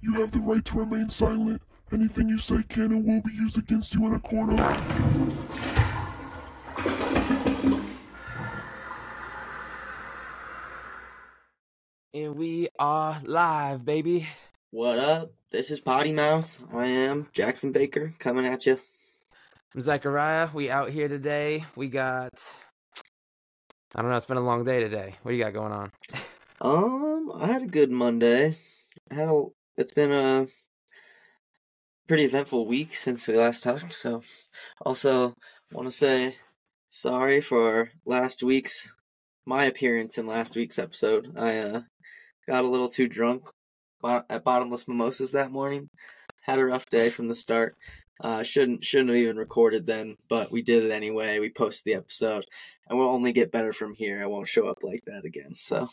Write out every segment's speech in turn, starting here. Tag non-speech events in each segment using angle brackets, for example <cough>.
You have the right to remain silent. Anything you say can and will be used against you in a court of. And we are live, baby. What up? This is Potty Mouth. I am Jackson Baker coming at you. I'm Zechariah. We out here today. We got. I don't know. It's been a long day today. What do you got going on? <laughs> Um, I had a good Monday. I had a. It's been a pretty eventful week since we last talked. So, also want to say sorry for last week's my appearance in last week's episode. I uh got a little too drunk at bottomless mimosas that morning. Had a rough day from the start. Uh, shouldn't shouldn't have even recorded then, but we did it anyway. We posted the episode, and we'll only get better from here. I won't show up like that again. So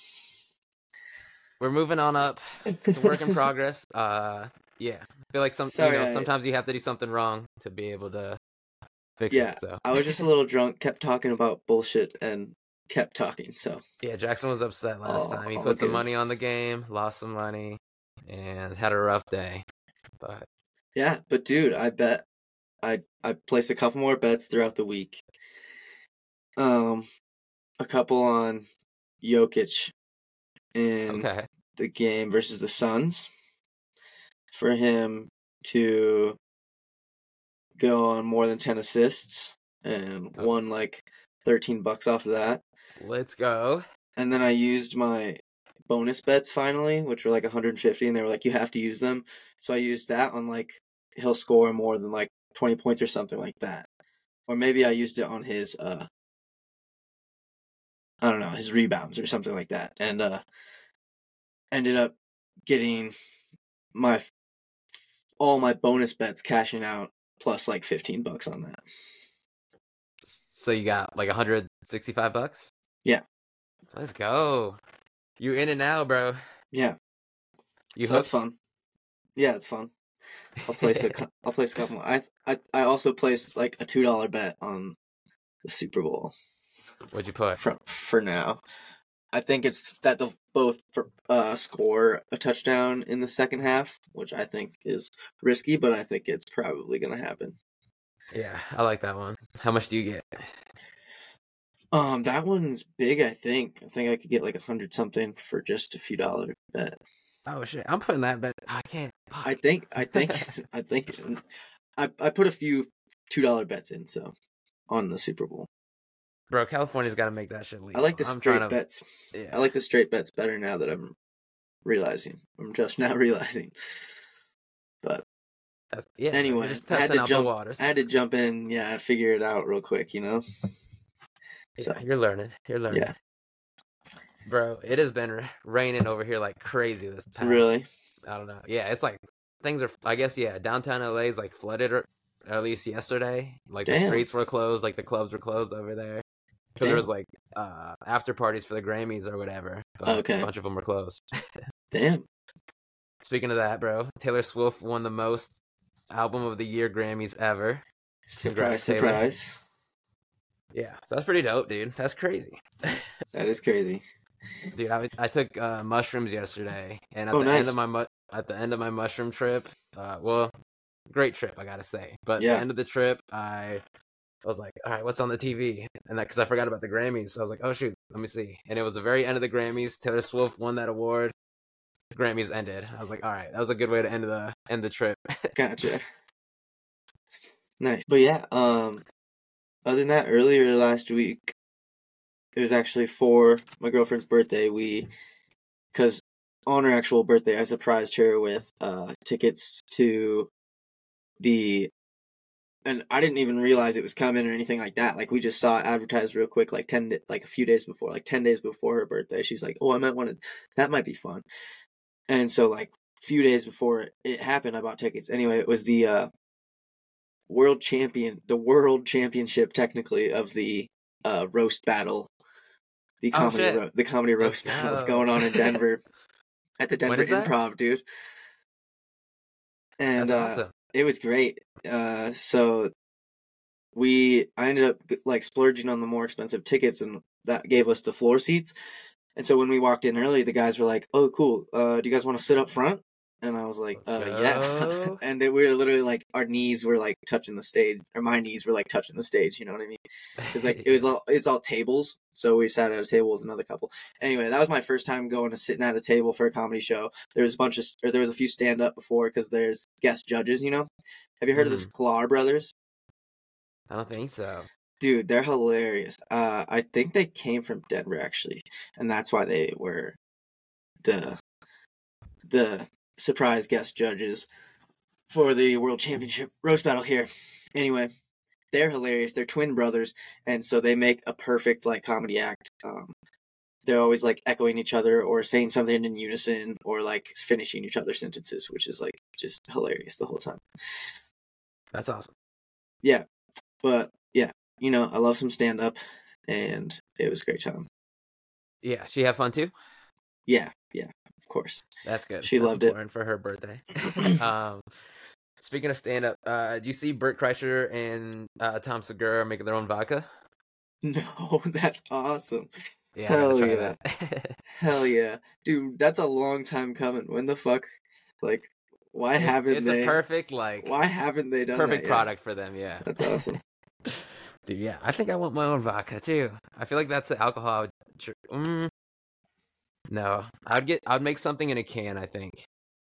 We're moving on up. <laughs> It's a work in progress. Uh, yeah. I feel like some. Sorry, you know, I- sometimes you have to do something wrong to be able to fix Yeah, it. So I was just a little drunk, kept talking about bullshit, and kept talking. So yeah, Jackson was upset last Oh, time. He put some good. money on the game, lost some money, and had a rough day. But yeah, but dude, I bet I I placed a couple more bets throughout the week. Um, a couple on Jokic in okay, the game versus the Suns for him to go on more than 10 assists and Oh. won like 13 bucks off of that. let's go. And then I used my bonus bets finally, which were like 150 and they were like you have to use them. So I used that on like he'll score more than like 20 points or something like that. Or maybe I used it on his uh I don't know, his rebounds or something like that. And uh ended up getting my all my bonus bets cashing out plus like 15 bucks on that. So you got like 165 bucks. Yeah. Let's go. You in and out, bro. Yeah, You so that's fun. Yeah, it's fun. I'll place a <laughs> I'll place a couple. More. I I I also placed like a two dollar bet on the Super Bowl What'd you put? for for now. I think it's that they'll both uh, score a touchdown in the second half, which I think is risky, but I think it's probably gonna happen. Yeah, I like that one. How much do you get? Um, that one's big. I think. I think I could get like a hundred something for just a few dollar bet. Oh shit, I'm putting that bet. I can't. I think. I think. <laughs> It's, I think. It's, I I put a few two dollar bets in so on the Super Bowl. Bro, California's got to make that shit legal. I like the I'm straight to, bets. Yeah. I like the straight bets better now that I'm realizing. I'm just <laughs> now realizing. But That's, yeah. Anyway, I had to jump-. I had to jump in. Yeah, I figure it out real quick. You know. <laughs> Yeah, so- you're learning. You're learning. Yeah. Bro, it has been raining over here like crazy this past. Really. I don't know. Yeah, it's like things are. I guess yeah. Downtown LA is like flooded, or at least yesterday. Like the streets were closed. Like the clubs were closed over there. So there was like uh after parties for the Grammys or whatever. But Okay. A bunch of them were closed. <laughs> Damn. Speaking of that, bro, Taylor Swift won the most album of the year Grammys ever. Surprise! Congrats, surprise! Yeah, so that's pretty dope, dude. That's crazy, <laughs> That is crazy. dude. I, I took uh, mushrooms yesterday, and at Oh, the nice. end of my mu- at the end of my mushroom trip, uh, well, great trip, I gotta say. But at Yeah. the end of the trip, I was like, all right, what's on the TV? And that because I forgot about the Grammys, so I was like, oh shoot, let me see. And it was the very end of the Grammys. Taylor Swift won that award. The Grammys ended. I was like, all right, that was a good way to end the end the trip. <laughs> Gotcha. Nice. But yeah, um other than that, earlier last week it was actually for my girlfriend's birthday. We cuz on her actual birthday, I surprised her with uh tickets to the and I didn't even realize it was coming or anything like that. Like we just saw it advertised real quick, like ten, like a few days before, like ten days before her birthday. She's like, "Oh, I might want to. That might be fun." And so, like, a few days before it happened, I bought tickets. Anyway, it was the uh, world champion, the world championship, technically, of the uh, roast battle, the Oh, comedy, ro- the comedy roast <laughs> Let's battles going on in Denver at the Denver? Improv, dude. And That's uh, awesome. It was great. Uh, so we I ended up like splurging on the more expensive tickets, and that gave us the floor seats. And so when we walked in early, the guys were like, "Oh, cool. Uh, do you guys want to sit up front?" And I was like, uh, yeah. <laughs> and they, we were literally like, our knees were like touching the stage, or my knees were like touching the stage. You know what I mean? Because like it was <laughs> all it's all tables, so we sat at a table with another couple. Anyway, that was my first time going to sitting at a table for a comedy show. There was a bunch of, or there was a few stand up before because there's guest judges. You know, have you heard of the Sklar brothers? I don't think so. Dude, they're hilarious. Uh, I think they came from Denver actually, and that's why they were the the surprise guest judges for the World Championship roast battle here. Anyway, they're hilarious. They're twin brothers, and so they make a perfect like comedy act. Um, they're always like echoing each other or saying something in unison or like finishing each other's sentences, which is like just hilarious the whole time. That's awesome. Yeah, but yeah, you know, I love some stand up, and it was a great time. Yeah, she had fun too. Yeah, yeah, of course. That's good. She That's loved it. for her birthday. <laughs> um, speaking of stand up, uh, do you see Bert Kreischer and uh, Tom Segura making their own vodka? No, <laughs> that's awesome. Yeah, Hell yeah. that. <laughs> Hell yeah. Dude, that's a long time coming. When the fuck like why it's, haven't it's they a perfect like why haven't they done perfect that yet? product for them. Yeah, That's awesome. dude. Yeah, I think I want my own vodka too. I feel like that's the alcohol. I would Mm, no, I'd get. I'd make something in a can. I think,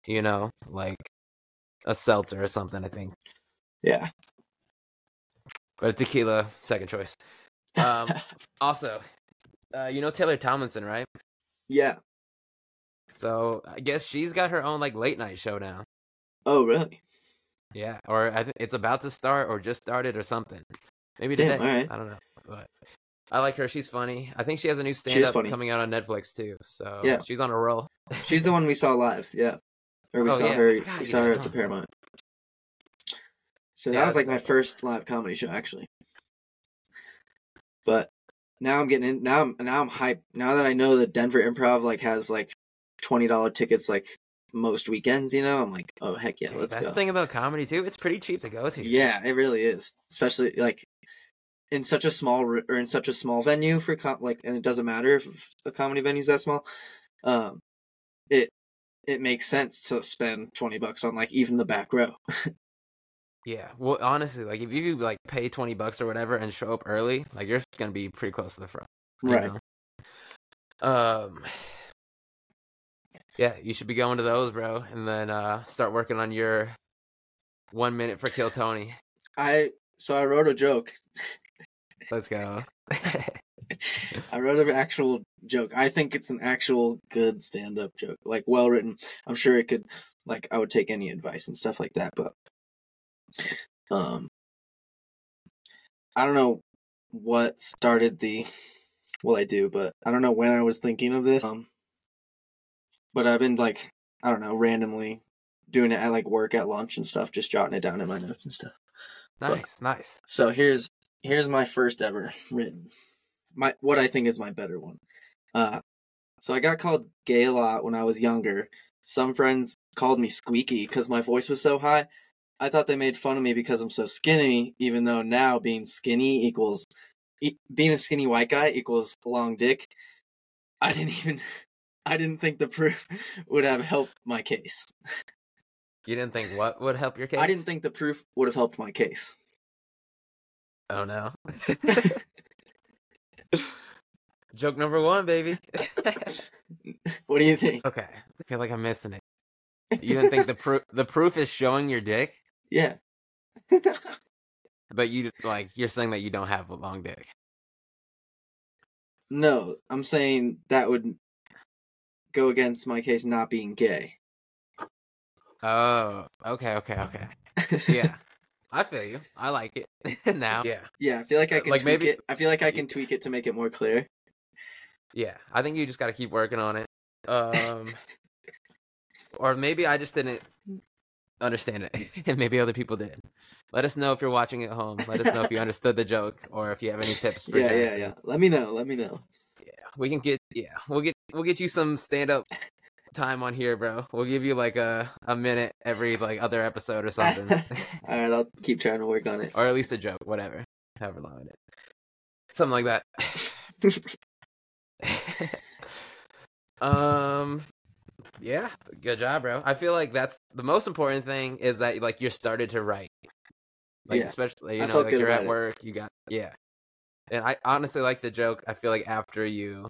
you know, like a seltzer or something. I think, Yeah. but tequila second choice. Um, <laughs> also, uh, you know Taylor Tomlinson, right? yeah. So I guess she's got her own like late night show now. Oh really? Yeah, or I think it's about to start or just started or something. Maybe Damn, today. I don't know, but I like her. She's funny. I think she has a new is stand up coming out on Netflix too. So Yeah. she's on a roll. <laughs> She's the one we saw live, yeah. Or we Oh, saw yeah. her God, we saw her at the Paramount. So Yeah, that was like my first live comedy show actually. But now I'm getting in now I'm now I'm hyped. Now that I know that Denver Improv like has like twenty dollar tickets like most weekends, you know, I'm like, oh heck yeah, Dude, let's that's go. the thing about comedy too. It's pretty cheap to go to. Yeah, it really is, especially like in such a small or in such a small venue for com- like, and it doesn't matter if a comedy venue's that small. Um, it it makes sense to spend twenty bucks on like even the back row. <laughs> Yeah. Well, honestly, like if you like pay twenty bucks or whatever and show up early, like you're gonna be pretty close to the front. Right. know? Um. <sighs> Yeah, you should be going to those, bro, and then uh start working on your one minute for Kill Tony. I so I wrote a joke. <laughs> Let's go. <laughs> I wrote an actual joke. I think it's an actual good stand up joke, like well written. I'm sure it could, like, I would take any advice and stuff like that. But, um, I don't know what started the. Well, I do, but I don't know when I was thinking of this. Um, but I've been like, I don't know, randomly doing it at like work at lunch and stuff, just jotting it down in my notes and stuff. nice, nice. So here's here's my first ever written. My what I think is my better one. Uh so I got called gay a lot when I was younger. Some friends called me squeaky because my voice was so high. I thought they made fun of me because I'm so skinny, even though now being skinny equals e- being a skinny white guy equals long dick. I didn't <laughs> even I didn't think the proof <laughs> would have helped my case. You didn't think what would help your case? I didn't think the proof would have helped my case. Oh no. <laughs> Joke number one, baby. <laughs> what do you think? okay, I feel like I'm missing it. You didn't think the <laughs> proof the proof is showing your dick, Yeah. but you like you're saying that you don't have a long dick. No, I'm saying that would go against my case not being gay. Oh, okay, okay, okay. Yeah, I feel you. I like it <laughs> now. Yeah, yeah, I feel like I can Like, tweak maybe- it. I feel like I can tweak it to make it more clear. yeah. I think you just got to keep working on it. Um, <laughs> or maybe I just didn't understand it, <laughs> and maybe other people did. Let us know if you're watching at home. Let us know if you understood the joke, or if you have any tips for Yeah, yeah, yeah. Let me know. Let me know. Yeah, we can get yeah we'll get we'll get you some stand up time on here bro we'll give you like a a minute every like other episode or something <laughs> All right, I'll keep trying to work on it. or at least a joke whatever however long it is something like that <laughs> um Yeah, good job, bro. I feel like that's the most important thing is that like you're started to write. Like Yeah. especially you I know like you're at it. work, you got yeah. And I honestly like the joke. I feel like after you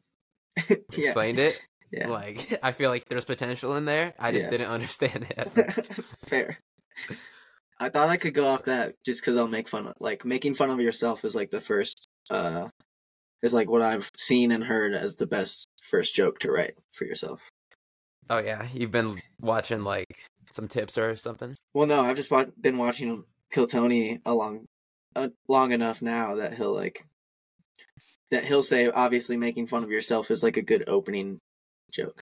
<laughs> yeah. explained it, Yeah. like <laughs> I feel like there's potential in there. I just Yeah. didn't understand it. <laughs> Fair. I thought I could go off that just because I'll make fun of like making fun of yourself is like the first uh is like what I've seen and heard as the best first joke to write for yourself. oh yeah, you've been watching like some tips or something. Well, no, I've just wa- been watching Kill Tony along uh, long enough now that he'll like that he'll say obviously making fun of yourself is like a good opening joke.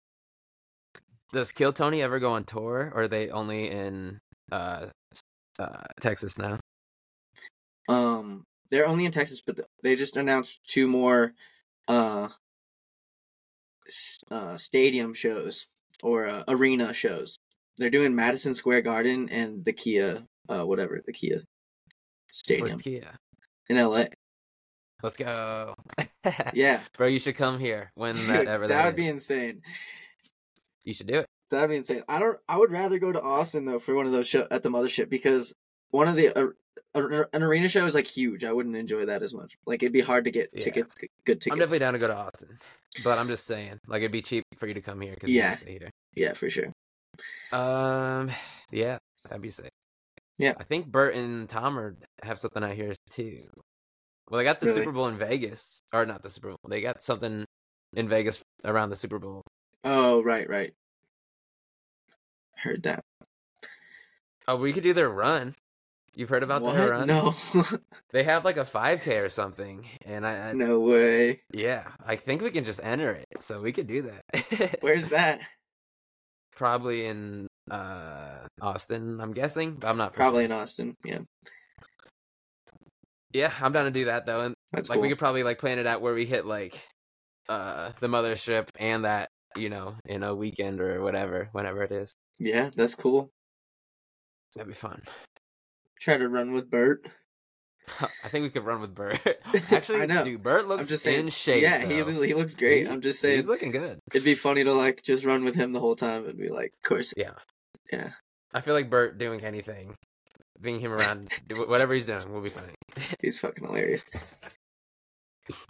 Does Kill Tony ever go on tour, or are they only in uh, uh Texas now? Um, they're only in Texas, but they just announced two more uh, uh stadium shows or uh, arena shows. They're doing Madison Square Garden and the Kia, uh, whatever the Kia Stadium Kia? in LA. Let's go. Yeah, <laughs> Bro, you should come here when Dude, that ever that that would be insane. You should do it. That'd be insane. I don't. I would rather go to Austin though for one of those show at the mothership because one of the uh, an arena show is like huge. I wouldn't enjoy that as much. Like it'd be hard to get Yeah. tickets, good tickets. I'm definitely down to go to Austin, but I'm just saying, like it'd be cheap for you to come here because Yeah. you stay here. yeah, for sure. Um, yeah, that'd be sick. Yeah. I think Bert and Tom are, have something out here too. Well, they got the Really? Super Bowl in Vegas, or not the Super Bowl. They got something in Vegas around the Super Bowl. Oh right, right. Heard that. Oh, we could do their run. You've heard about what? their run? No, <laughs> They have like a 5K or something, and I, I no way. yeah, I think we can just enter it, so we could do that. <laughs> Where's that? Probably in uh Austin, I'm guessing, but I'm not Probably sure. in Austin. Yeah, Yeah, I'm down to do that though, and that's like cool. we could probably like plan it out where we hit like uh the mothership and that you know in a weekend or whatever, whenever it is. Yeah, that's cool. That'd be fun. Try to run with Bert. I think we could run with Bert. <laughs> <laughs> Actually, I know. dude, Bert I'm looks just saying. in shape. yeah, he though. he looks great. He- I'm just saying. he's looking good. It'd be funny to like just run with him the whole time. It'd be like, of course. Yeah. Yeah. I feel like Bert doing anything, being him around, whatever he's doing, we'll be funny. <laughs> He's fucking hilarious.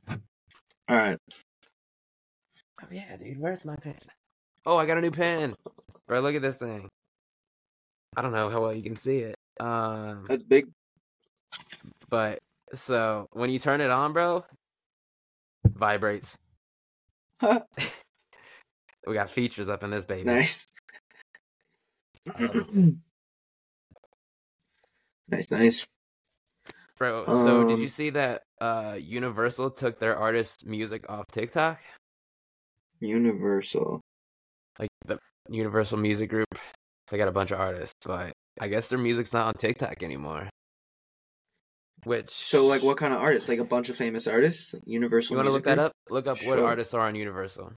All right. Oh yeah, dude, where's my pen? Oh, I got a new pen. Bro, look at this thing. I don't know how well you can see it. Um, That's big. but so when you turn it on, bro, vibrates. Huh. <laughs> We got features up in this baby. nice. Nice, nice. Bro, so did Um, you see that uh Universal took their artist music off TikTok? Universal. Like the Universal Music Group, they got a bunch of artists, but I guess their music's not on TikTok anymore. Which So, like, what kind of artists? Like a bunch of famous artists? Universal. You want to Music look that up? Look up what artists are on Universal.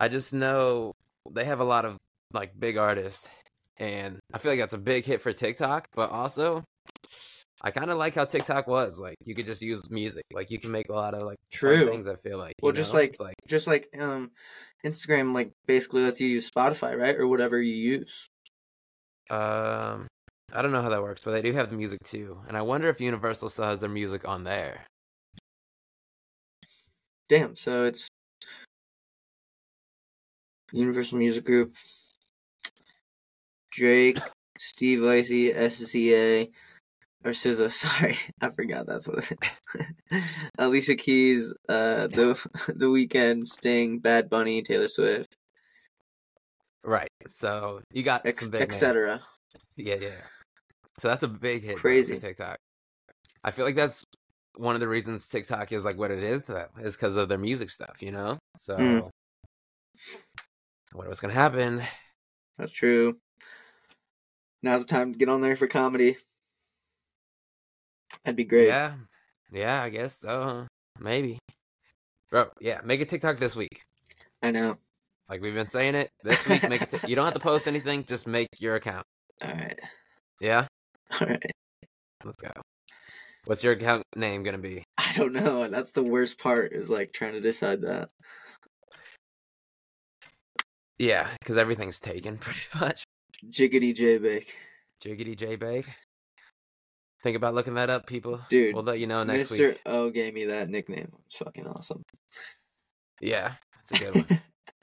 I just know they have a lot of like big artists, and I feel like that's a big hit for TikTok. But also, I kind of like how TikTok was. Like you could just use music. Like you can make a lot of like True. things. I feel like. Well, just know? like- It's like Just like um, Instagram, like basically lets you use Spotify, right, or whatever you use. um, I don't know how that works, but they do have the music too, and I wonder if Universal still has their music on there. Damn. So it's Universal Music Group. Drake, Steve Lacy, SCA, or SZA. <laughs> Sorry, I forgot that's what it is. <laughs> Alicia Keys, uh, the <laughs> the Weeknd, Sting, Bad Bunny, Taylor Swift, Right. So you got ex- some big etc. Yeah, yeah. So that's a big hit Crazy. for TikTok. I feel like that's one of the reasons TikTok is like what it is to them is because of their music stuff, you know. So Mm. I wonder what's gonna happen. That's true. Now's the time to get on there for comedy. That'd be great. Yeah, yeah. I guess so. Maybe, bro. Yeah, make a TikTok this week. I know. Like we've been saying it this week. Make it. you don't have to post anything. Just make your account. <laughs> All right. Yeah. All right. Let's go. What's your account name gonna be? I don't know. That's the worst part is like trying to decide that. Yeah, because everything's taken <laughs> pretty much. Jiggity J Bake. Jiggity J Bake. Think about looking that up, people. Dude, we'll let you know next Mr. week. O gave me that nickname. It's fucking awesome. Yeah, that's a good one.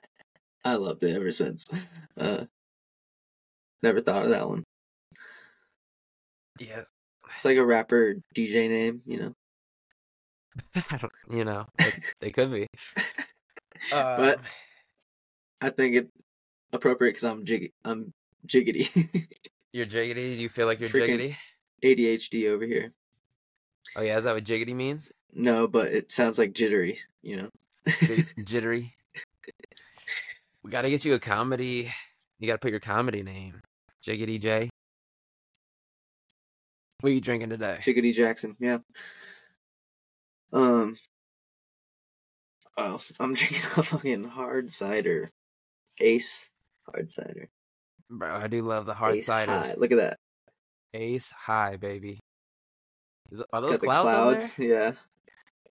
<laughs> I loved it ever since. Uh, never thought of that one. yes. It's like a rapper DJ name, you know. <laughs> I don't, you know, it, it could be. Uh, <laughs> But- I think it's appropriate because I'm jiggy. I'm jiggity. <laughs> you're jiggity. Do you feel like you're Freaking- jiggity? ADHD over here. Oh yeah, is that what jiggity means? No, but it sounds like jittery. You know. Jit- <laughs> jittery. We got to get you a comedy. You got to put your comedy name, Jiggity J. What are you drinking today? Chickadee Jackson, yeah. Um. Oh, I'm <laughs> drinking a fucking hard cider. Ace hard cider. Bro, I do love the hard. High. Look at that. Ace high, baby. Is, are those clouds, clouds. Yeah.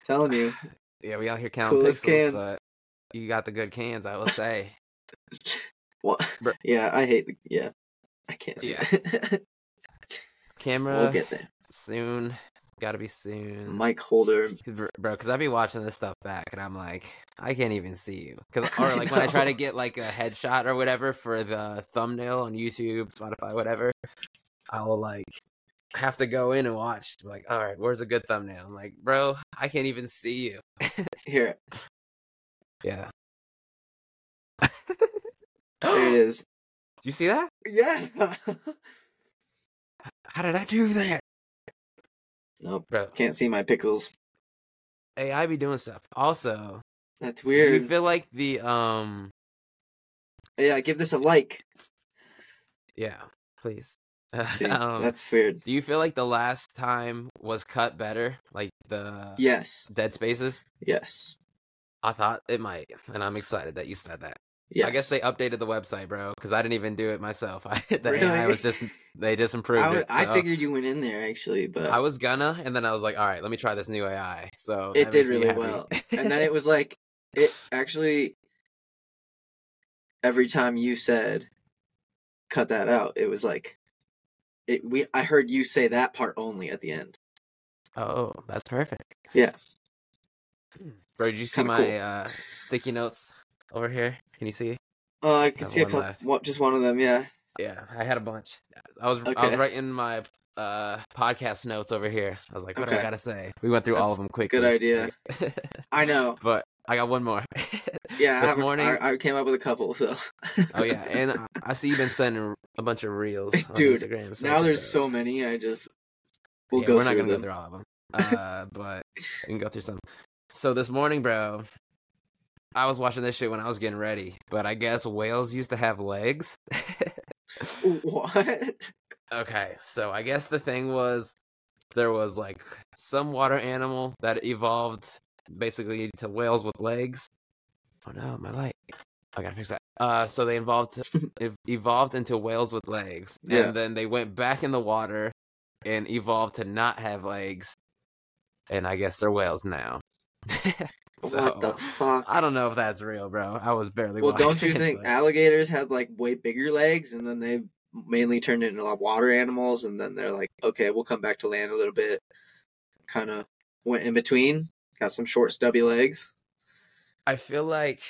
Telling you. <laughs> Yeah, we out here counting Coolest pixels, cans. but you got the good cans, I will say. <laughs> What? Bro- Yeah, I hate the. Yeah. I can't see Yeah. it. <laughs> Camera we'll get there. soon. Got to be soon. Mike holder. Bro, because I be watching this stuff back, and I'm like, I can't even see you. Cause, <laughs> or like when I try to get like a headshot or whatever for the thumbnail on YouTube, Spotify, whatever, I will like have to go in and watch. Like, all right, where's a good thumbnail? I'm like, bro, I can't even see you. Here. <laughs> Yeah. There it <gasps> is. Do you see that? Yeah. <laughs> How did I do that, nope. bro? Can't see my pixels. I be doing stuff. Also, That's weird. you feel like the um, yeah, give this a like. yeah, please. <laughs> See, um, that's weird. Do you feel like the last time was cut better? Like the Yes. Dead Spaces? Yes. I thought it might, and I'm excited that you said that. Yes. I guess they updated the website, bro, because I didn't even do it myself. <laughs> I, the AI was just they just improved I, it. I figured you went in there actually, but I was gonna, and then I was like, all right, let me try this new AI. So it did really well. <laughs> and then it was like it actually every time you said cut that out, it was like it we I heard you say that part only at the end. oh, that's perfect. Yeah. Bro, did you see Kinda my cool. uh, sticky notes over here? Can you see? Oh, I can Have see a couple, what, just one of them, yeah. Yeah, I had a bunch. I was I was writing my uh podcast notes over here. I was like, what do I gotta say? We went through all of them quickly. good idea. <laughs> I know. but I got one more. <laughs> Yeah, I, This haven't- morning- I, I came up with a couple, so. oh yeah, <laughs> and I- I see you've been sending a bunch of reels on Dude, Instagram. so now there's so many. I just we'll Yeah, go we're not gonna them. go through all of them, uh, but we can go through some. So this morning, bro, I was watching this shit when I was getting ready, but I guess whales used to have legs. What? Okay, so I guess the thing was there was like some water animal that evolved basically to whales with legs. Oh no, my light. I gotta fix that. Uh, so they evolved <laughs> ev- evolved into whales with legs, Yeah. and then they went back in the water and evolved to not have legs, and I guess they're whales now. <laughs> so what the fuck? I don't know if that's real, bro. I was barely. Well, don't you think alligators had like way bigger legs, and then they mainly turned into like water animals, and then they're like, okay, we'll come back to land a little bit. Kind of went in between, got some short, stubby legs, I feel like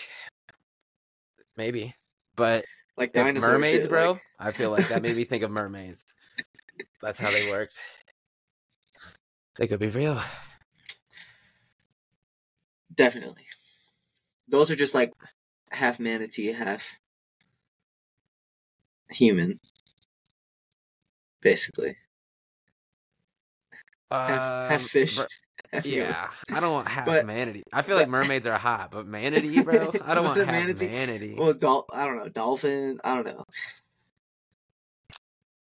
maybe, but like dinosaur mermaids, shit, bro. like- I feel like that made me think of <laughs> mermaids. That's how they worked. They could be real. Definitely, those are just like half manatee, half human, basically. Half, half Um, fish. bro- <laughs> half human. yeah, I don't want half But- manatee. I feel like mermaids are hot, but manatee, <laughs> bro. I don't want half manatee- manatee. Well, dol- I don't know, dolphin. I don't know.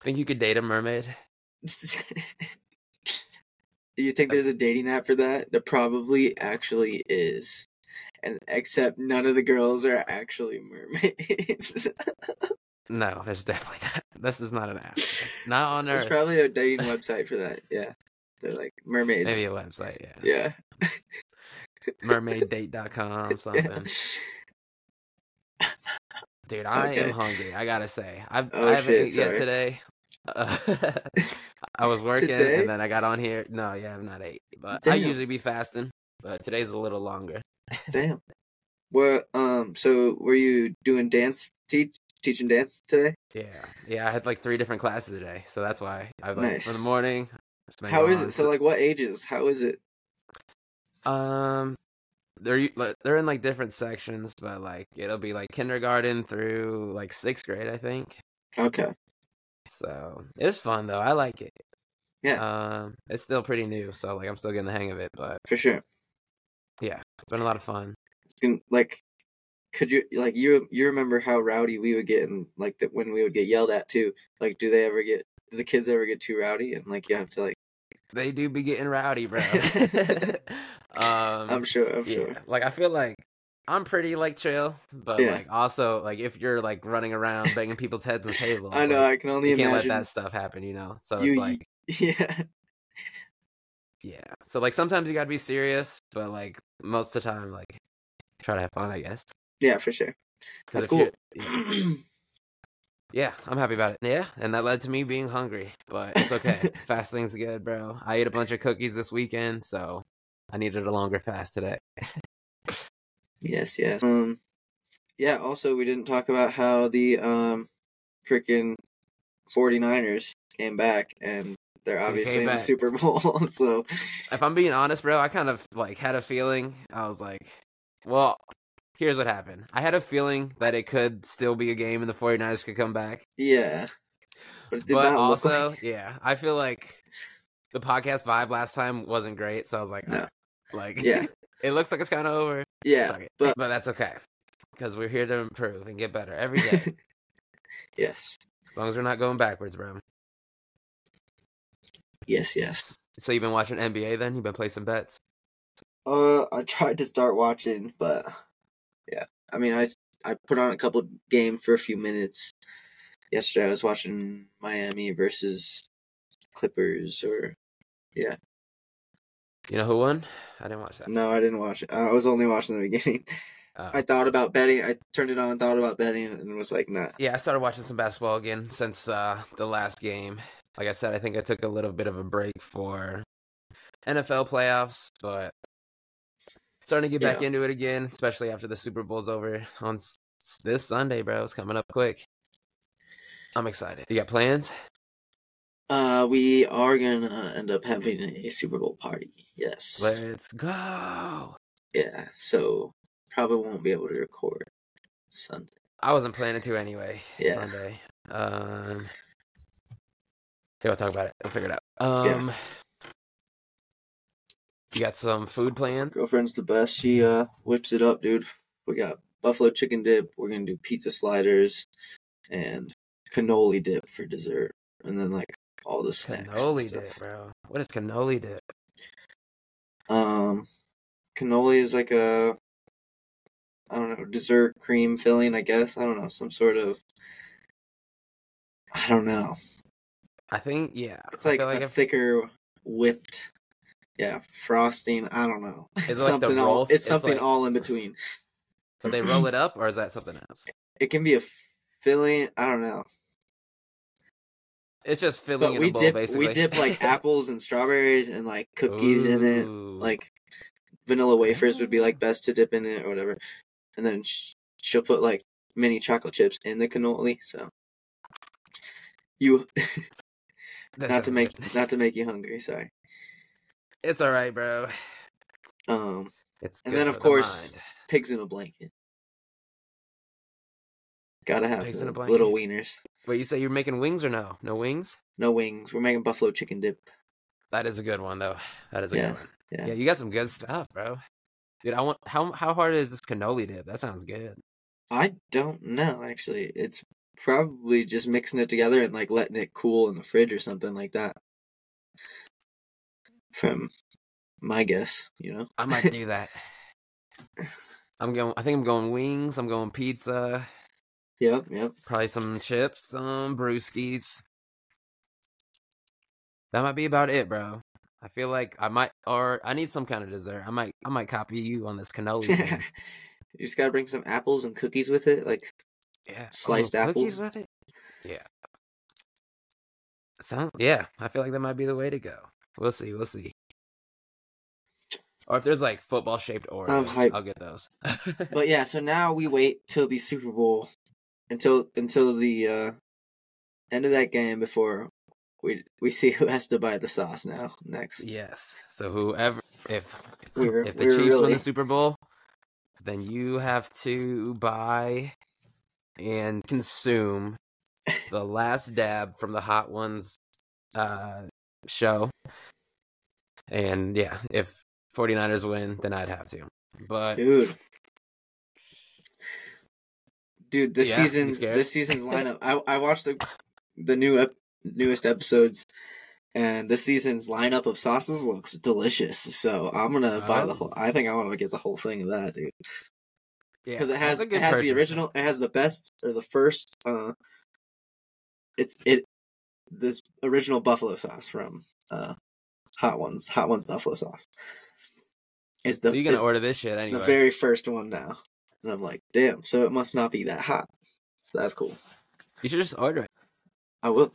Think you could date a mermaid? <laughs> you think there's a dating app for that? There probably actually is. And except none of the girls are actually mermaids. <laughs> No, there's definitely <laughs> not. This is not an app. Not on There's Earth. probably a dating <laughs> website for that. Yeah. They're like mermaids. Maybe a website. Yeah. Yeah. Mermaiddate.com Yeah. something. Dude, I Okay. am hungry. I gotta say, I, Oh, I haven't shit, eaten yet today. Uh, <laughs> I was working Today? and then I got on here. No, yeah, I'm not eight, but I usually be fasting. But today's a little longer. Damn. Well, um, so were you doing dance teach teaching dance today? Yeah, yeah. I had like three different classes today, so that's why I was like Nice. in the morning. How is on- it? So like what ages? How is it? Um, they're they're in like different sections, but like it'll be like kindergarten through like sixth grade, I think. Okay. So it's fun though. I like it. Yeah. Um, it's still pretty new, so like I'm still getting the hang of it. But For sure. yeah, it's been a lot of fun. Can, like could you like you you remember how rowdy we would get and like that when we would get yelled at too? Like do they ever get do the kids ever get too rowdy and like you have to like They do be getting rowdy, bro. <laughs> <laughs> um, I'm sure I'm yeah, sure. like I feel like I'm pretty like chill, but Yeah. like also like if you're like running around banging people's heads on tables, I know, like, I can only imagine you can't let that stuff happen, you know. So you it's like <laughs> yeah. Yeah. So like sometimes you gotta be serious, but like most of the time, like try to have fun, I guess. Yeah, for sure. That's cool. Yeah, <clears throat> yeah, I'm happy about it. Yeah, and that led to me being hungry, but it's okay. <laughs> Fasting's good, bro. I ate a bunch of cookies this weekend, so I needed a longer fast today. <laughs> Yes, yes. Um, yeah. Also, we didn't talk about how the um, freaking 49ers came back, and they're obviously came in the. Super Bowl. <laughs> so, If I'm being honest, bro, I kind of like had a feeling. I was like, well, here's what happened. I had a feeling that it could still be a game and the 49ers could come back. yeah. But it did but also, like. <laughs> yeah, I feel like the podcast vibe last time wasn't great, so I was like, No. "Ah." like, Yeah. <laughs> it looks like it's kind of over. Yeah, but but that's okay because we're here to improve and get better every day. <laughs> yes, as long as we're not going backwards, bro. yes, yes. So you've been watching NBA then? You've been playing some bets. Uh, I tried to start watching, but yeah, I mean, I I put on a couple game for a few minutes. Yesterday, I was watching Miami versus Clippers, or You know who won? I didn't watch that. no, I didn't watch it. I was only watching the beginning. Oh. I thought about betting. I turned it on, thought about betting, and was like, nah. Yeah, I started watching some basketball again since uh, the last game. Like I said, I think I took a little bit of a break for NFL playoffs, but starting to get back Yeah. into it again, especially after the Super Bowl's over on s- this Sunday, bro. It's coming up quick. I'm excited. You got plans? Uh, we are gonna end up having a Super Bowl party. Yes. Let's go. Yeah. So probably won't be able to record Sunday. I wasn't planning to anyway. Yeah. Sunday. Um. Yeah, we'll talk about it. We'll figure it out. Yeah. Um. You got some food planned? Girlfriend's the best. She uh whips it up, dude. We got buffalo chicken dip. We're gonna do pizza sliders and cannoli dip for dessert, and then like all the snacks. Cannoli stuff. dip, bro. What is cannoli dip? Um, cannoli is like a I don't know dessert cream filling. I guess I don't know some sort of I don't know. I think yeah. It's I like, a if- thicker whipped, yeah, frosting. I don't know. <laughs> Is it It's like the something roll? all. It's, It's something like- all in between. But they roll it up, or is that something else? It can be a filling. I don't know. It's just filling But we bowl, dip basically. we dip like <laughs> apples and strawberries and like cookies in it. Like vanilla wafers would be like best to dip in it or whatever. And then sh- she'll put like mini chocolate chips in the cannoli. So you <laughs> not to make good. not to make you hungry. Sorry. It's all right, bro. Um, It's And then, of the course, mind. pigs in a blanket. Gotta have Pigs the little wieners. Wait, you say you're making wings or no? No wings? No wings. We're making buffalo chicken dip. That is a good one, though. That is a Yeah, good one. yeah. Yeah, you got some good stuff, bro. Dude, I want how how hard is this cannoli dip? That sounds good. I don't know actually. It's probably just mixing it together and like letting it cool in the fridge or something like that. From my guess, you know. I might do that. <laughs> I'm going. I think I'm going wings. I'm going pizza. Yep, yep. Probably some chips, some brewskis. That might be about it, bro. I feel like I might, or I need some kind of dessert. I might, I might copy you on this cannoli thing. <laughs> you just gotta bring some apples and cookies with it. Like Yeah. Oh, sliced oh, cookies apples? with it. Yeah. So yeah. I feel like that might be the way to go. We'll see. We'll see. Or if there's like football shaped Oreos. I'll get those. <laughs> But yeah, so now we wait till the Super Bowl until until the uh end of that game before we we see who has to buy the sauce now next. yes. So whoever, if We were- if the we Chiefs win the Super Bowl, then you have to buy and consume <laughs> the last dab from the Hot Ones uh, show. And yeah, if 49ers win, then I'd have to. But Dude. Dude, this Yeah, season's this season's lineup. I I watched the the new ep- newest episodes and this season's lineup of sauces looks delicious. So I'm gonna buy the Oh. whole. I think I want to get the whole thing of that, dude. yeah, because it has it has the original it has the best or the first uh it's it this original buffalo sauce from uh hot ones hot ones buffalo sauce is the So you're gonna order this shit anyway the very first one now and i'm like damn so it must not be that hot so that's cool You should just order it. i will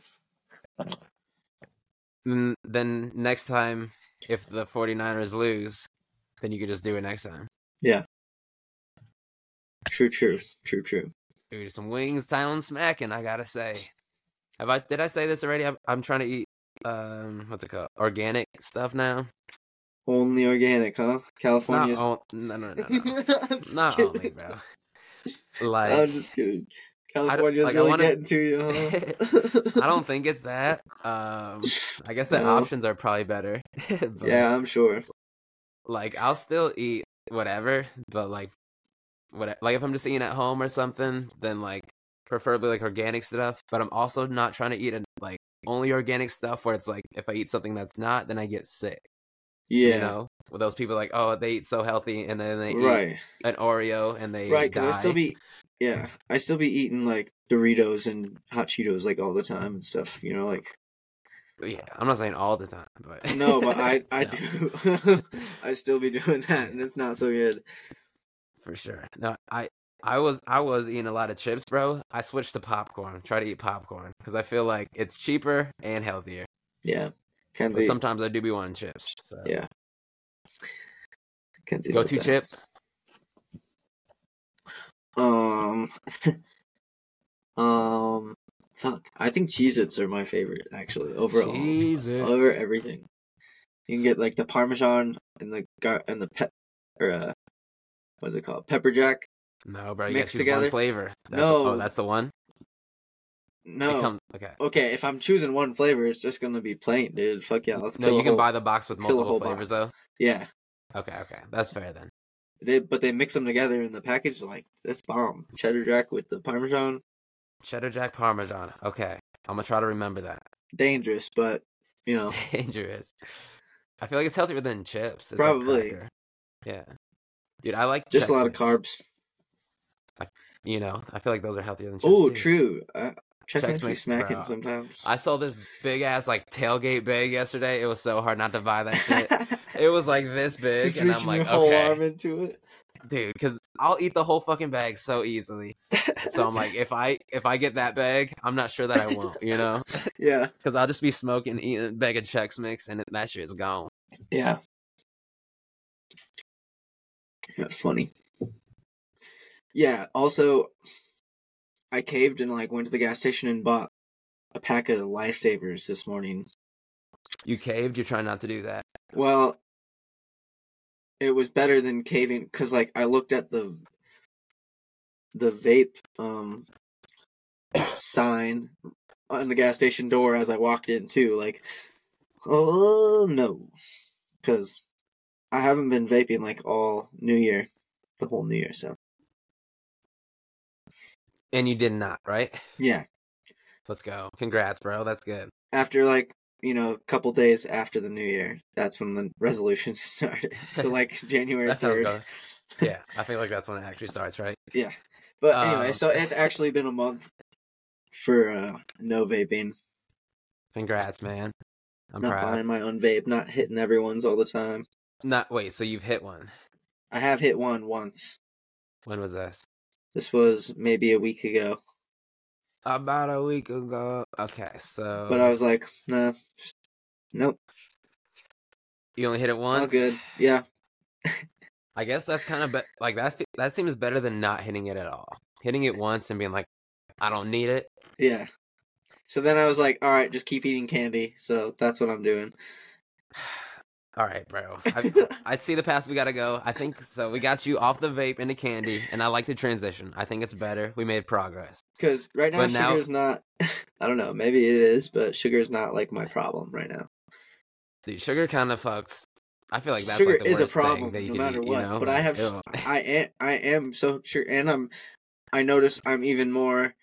Mm, Then next time, if the 49ers lose, then you could just do it next time. Yeah. True true true true Dude, some wings, Thailand smacking. I gotta say. Have I? Did I say this already? I'm, I'm trying to eat. Um, what's it called? Organic stuff now. Only organic huh on, no, no, no, no. Not kidding. only, bro. Like, i'm just kidding <laughs> california's like, really wanna- getting to you huh <laughs> I don't <laughs> think it's that. Um, I guess the No. options are probably better. but, yeah i'm sure Like, I'll still eat whatever, but like, what? Like, if I'm just eating at home or something, then like, preferably like organic stuff. But I'm also not trying to eat a, like only organic stuff where it's like if I eat something that's not, then I get sick. Yeah You know, with those people like, oh, they eat so healthy, and then they eat right an Oreo and they right because i still be yeah i still be eating like doritos and hot cheetos like all the time and stuff you know like Yeah, I'm not saying all the time, but no but i <laughs> i No. do <laughs> i still be doing that and it's not so good for sure. No, I I was I was eating a lot of chips, bro. I switched to popcorn. Try to eat popcorn because I feel like it's cheaper and healthier. yeah kenzie sometimes I do be wanting chips. So yeah kenzie go to that. chip. um <laughs> um fuck i think cheez its are my favorite actually overall Jesus. <laughs> over everything. You can get like the parmesan and the gar- and the pep or uh, what's it called? Pepper jack. No, bro. You mixed got to one together? flavor. That's, No. Oh, that's the one. No. come- okay. Okay, if I'm choosing one flavor, it's just gonna be plain, dude. Fuck yeah, let's No, you can whole- buy the box with multiple flavors box. though. Yeah, Okay, okay, that's fair then. they but they mix them together in the package. Like that's bomb. Cheddar jack with the parmesan, Cheddar Jack Parmesan. Okay, I'm gonna try to remember that. dangerous, but you know, <laughs> Dangerous. I feel like it's healthier than chips. It's like Probably. cracker. yeah, dude. I like just a Chex lot of Mix. carbs. You know, I feel like those are healthier than chips. Oh, true. Chex Mix smacking sometimes. I saw this big ass like tailgate bag yesterday. It was so hard not to buy that shit. <laughs> it was like this big, Just and I'm like, your whole arm okay, into it. dude, because I'll eat the whole fucking bag so easily. So I'm like, if I if I get that bag, I'm not sure that I won't, you know, <laughs> yeah, because I'll just be smoking, eating a bag of Chex Mix, and that shit is gone. yeah. That's funny. Yeah. Also, I caved and like went to the gas station and bought a pack of lifesavers this morning. You caved. You're trying not to do that. Well, it was better than caving because like I looked at the the vape um sign on the gas station door as I walked in too. Like, oh no, because I haven't been vaping like all New Year, the whole New Year. So And you did not, right? yeah, Let's go. Congrats, bro. That's good. after like you know a couple days after the New Year, that's when the <laughs> resolutions started. So like <laughs> January That's how it third. <laughs> Yeah, I feel like that's when it actually starts, right? Yeah. But anyway, Um, so it's actually been a month for uh, no vaping. Congrats, man. I'm not proud. buying my own vape, not hitting everyone's all the time. Not wait. So you've hit one. I have hit one once. When was this? This was maybe a week ago, About a week ago. Okay, so but I was like, nah, nope, you only hit it once. all good. Yeah, I guess that's kind of be- like that. That seems better than not hitting it at all. Hitting it once and being like, I don't need it. yeah. So then I was like, all right, just keep eating candy. So that's what I'm doing. All right, bro. I, <laughs> I see the path we gotta go. I think so. We got you off the vape into candy, and I like the transition. I think it's better. We made progress. Because right now But now- sugar's not. <laughs> I don't know. Maybe it is, but sugar's not like my problem right now. Dude, sugar kind of fucks. I feel like that's sugar like the is a worst thing problem that you no matter eat, what. You know? But I have, Ew. I am, I am so sure, and I'm, I notice I'm even more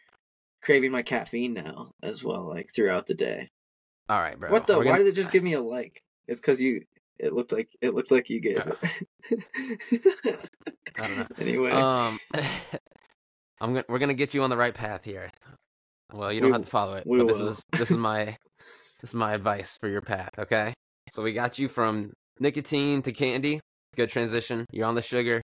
craving my caffeine now as well, like throughout the day. All right, bro. what the? We're Why did it just give me a like? It's because you. It looked like it looked like you gave Uh, it. I don't know. <laughs> Anyway, Um, <laughs> I'm gonna we're gonna get you on the right path here. Well, you don't We- have to follow it, this is <laughs> this is my this is my advice for your path. Okay, so we got you from nicotine to candy. Good transition. You're on the sugar.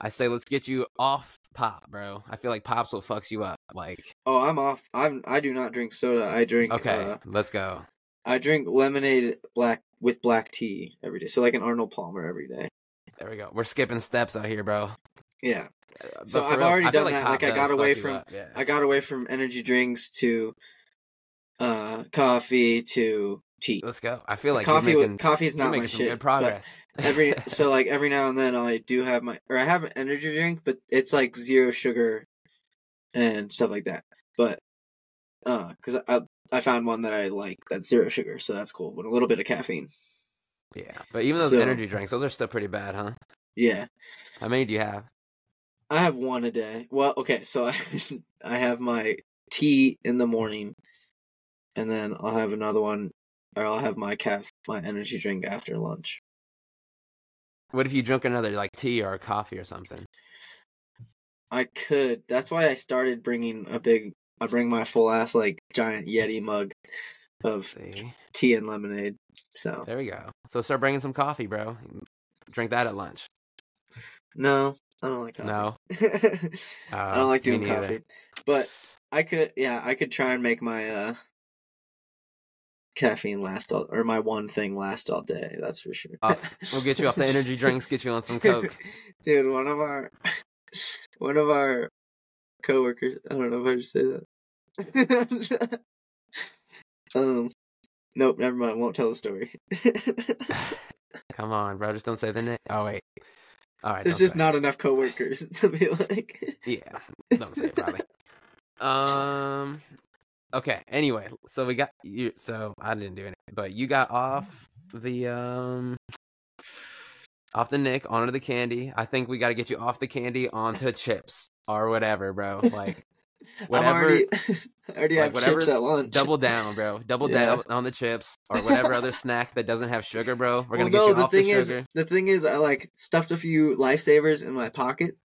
I say let's get you off pop, bro. I feel like pops will fucks you up. Like, oh, I'm off. I'm. I do not drink soda. I drink. okay, uh, let's go. I drink lemonade black with black tea every day. So like an Arnold Palmer every day. There we go. We're skipping steps out here, bro. Yeah. Uh, So I've real, already done that, like, I got away from- Yeah. I got away from energy drinks to uh coffee to tea. Let's go. I feel like coffee making, coffee's you're not my shit. good progress. every <laughs> so like every now and then I do have my or I have an energy drink, but it's like zero sugar and stuff like that. But uh, because I I found one that I like that's zero sugar, so that's cool. But a little bit of caffeine. Yeah, but even those So- energy drinks, those are still pretty bad, huh? Yeah, How many do you have? I have one a day. Well, okay, so I <laughs> I have my tea in the morning, and then I'll have another one, or I'll have my caf my energy drink after lunch. What if you drink another like tea or coffee or something? I could. That's why I started bringing a big. I bring my full ass like giant Yeti mug of See, tea and lemonade. So there we go. So start bringing some coffee, bro. Drink that at lunch. no, I don't like coffee. No, <laughs> I Uh, don't like doing coffee. But I could, yeah, I could try and make my uh caffeine last all, or my one thing last all day. That's for sure. Off- we'll get you off the energy drinks. Get you on some coke. <laughs> Dude, one of our <laughs> one of our coworkers. I don't know if I should say that. <laughs> um, nope, never mind. Won't tell the story. <laughs> Come on, bro. Just don't say the name. Oh wait. All right. There's just not enough coworkers <laughs> to be like. Yeah. Don't say it probably. Um. Okay. Anyway, so we got you. So I didn't do anything, but you got off the um off the nick onto the candy. I think we got to get you off the candy onto chips or whatever, bro. Like <laughs> I'm whatever. already, <laughs> I already like, have whatever chips at lunch. Double down, bro. Double Yeah. down on the chips or whatever other <laughs> snack that doesn't have sugar, bro. We're gonna no, get you the off thing the is, sugar. the thing is, I like stuffed a few lifesavers in my pocket,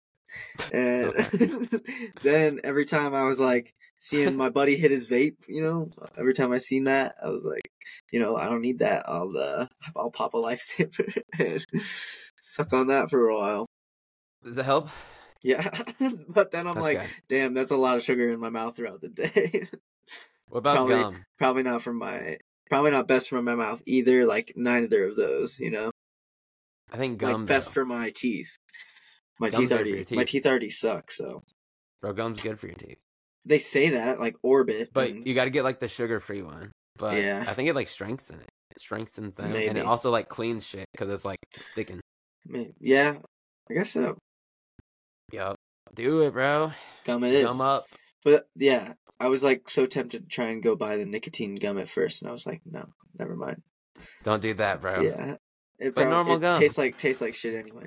and then every time I was like seeing my buddy hit his vape, you know, every time I seen that, I was like, you know, I don't need that. I'll uh, I'll pop a lifesaver and suck on that for a while. Does it help? Yeah, <laughs> but then I'm That's like, good. damn, that's a lot of sugar in my mouth throughout the <laughs> day. What about Probably- gum? probably not from my, probably not best for my mouth either. Like neither of those, you know. I think like gum. best though. for my teeth. My Gum's teeth already your my teeth. teeth already suck, so Bro, gum's good for your teeth. they say that like orbit. But and- you got to get like the sugar free one. But Yeah. I think it like strengthens it. It strengthens them, and it also like cleans shit because it's like sticking. Yeah, I guess so. Yup, do it, bro. Gum it is. Gum up. But yeah, I was like so tempted to try and go buy the nicotine gum at first, and I was like, no, never mind. Don't do that, bro. Yeah, it But normal it gum. tastes like tastes like shit anyway.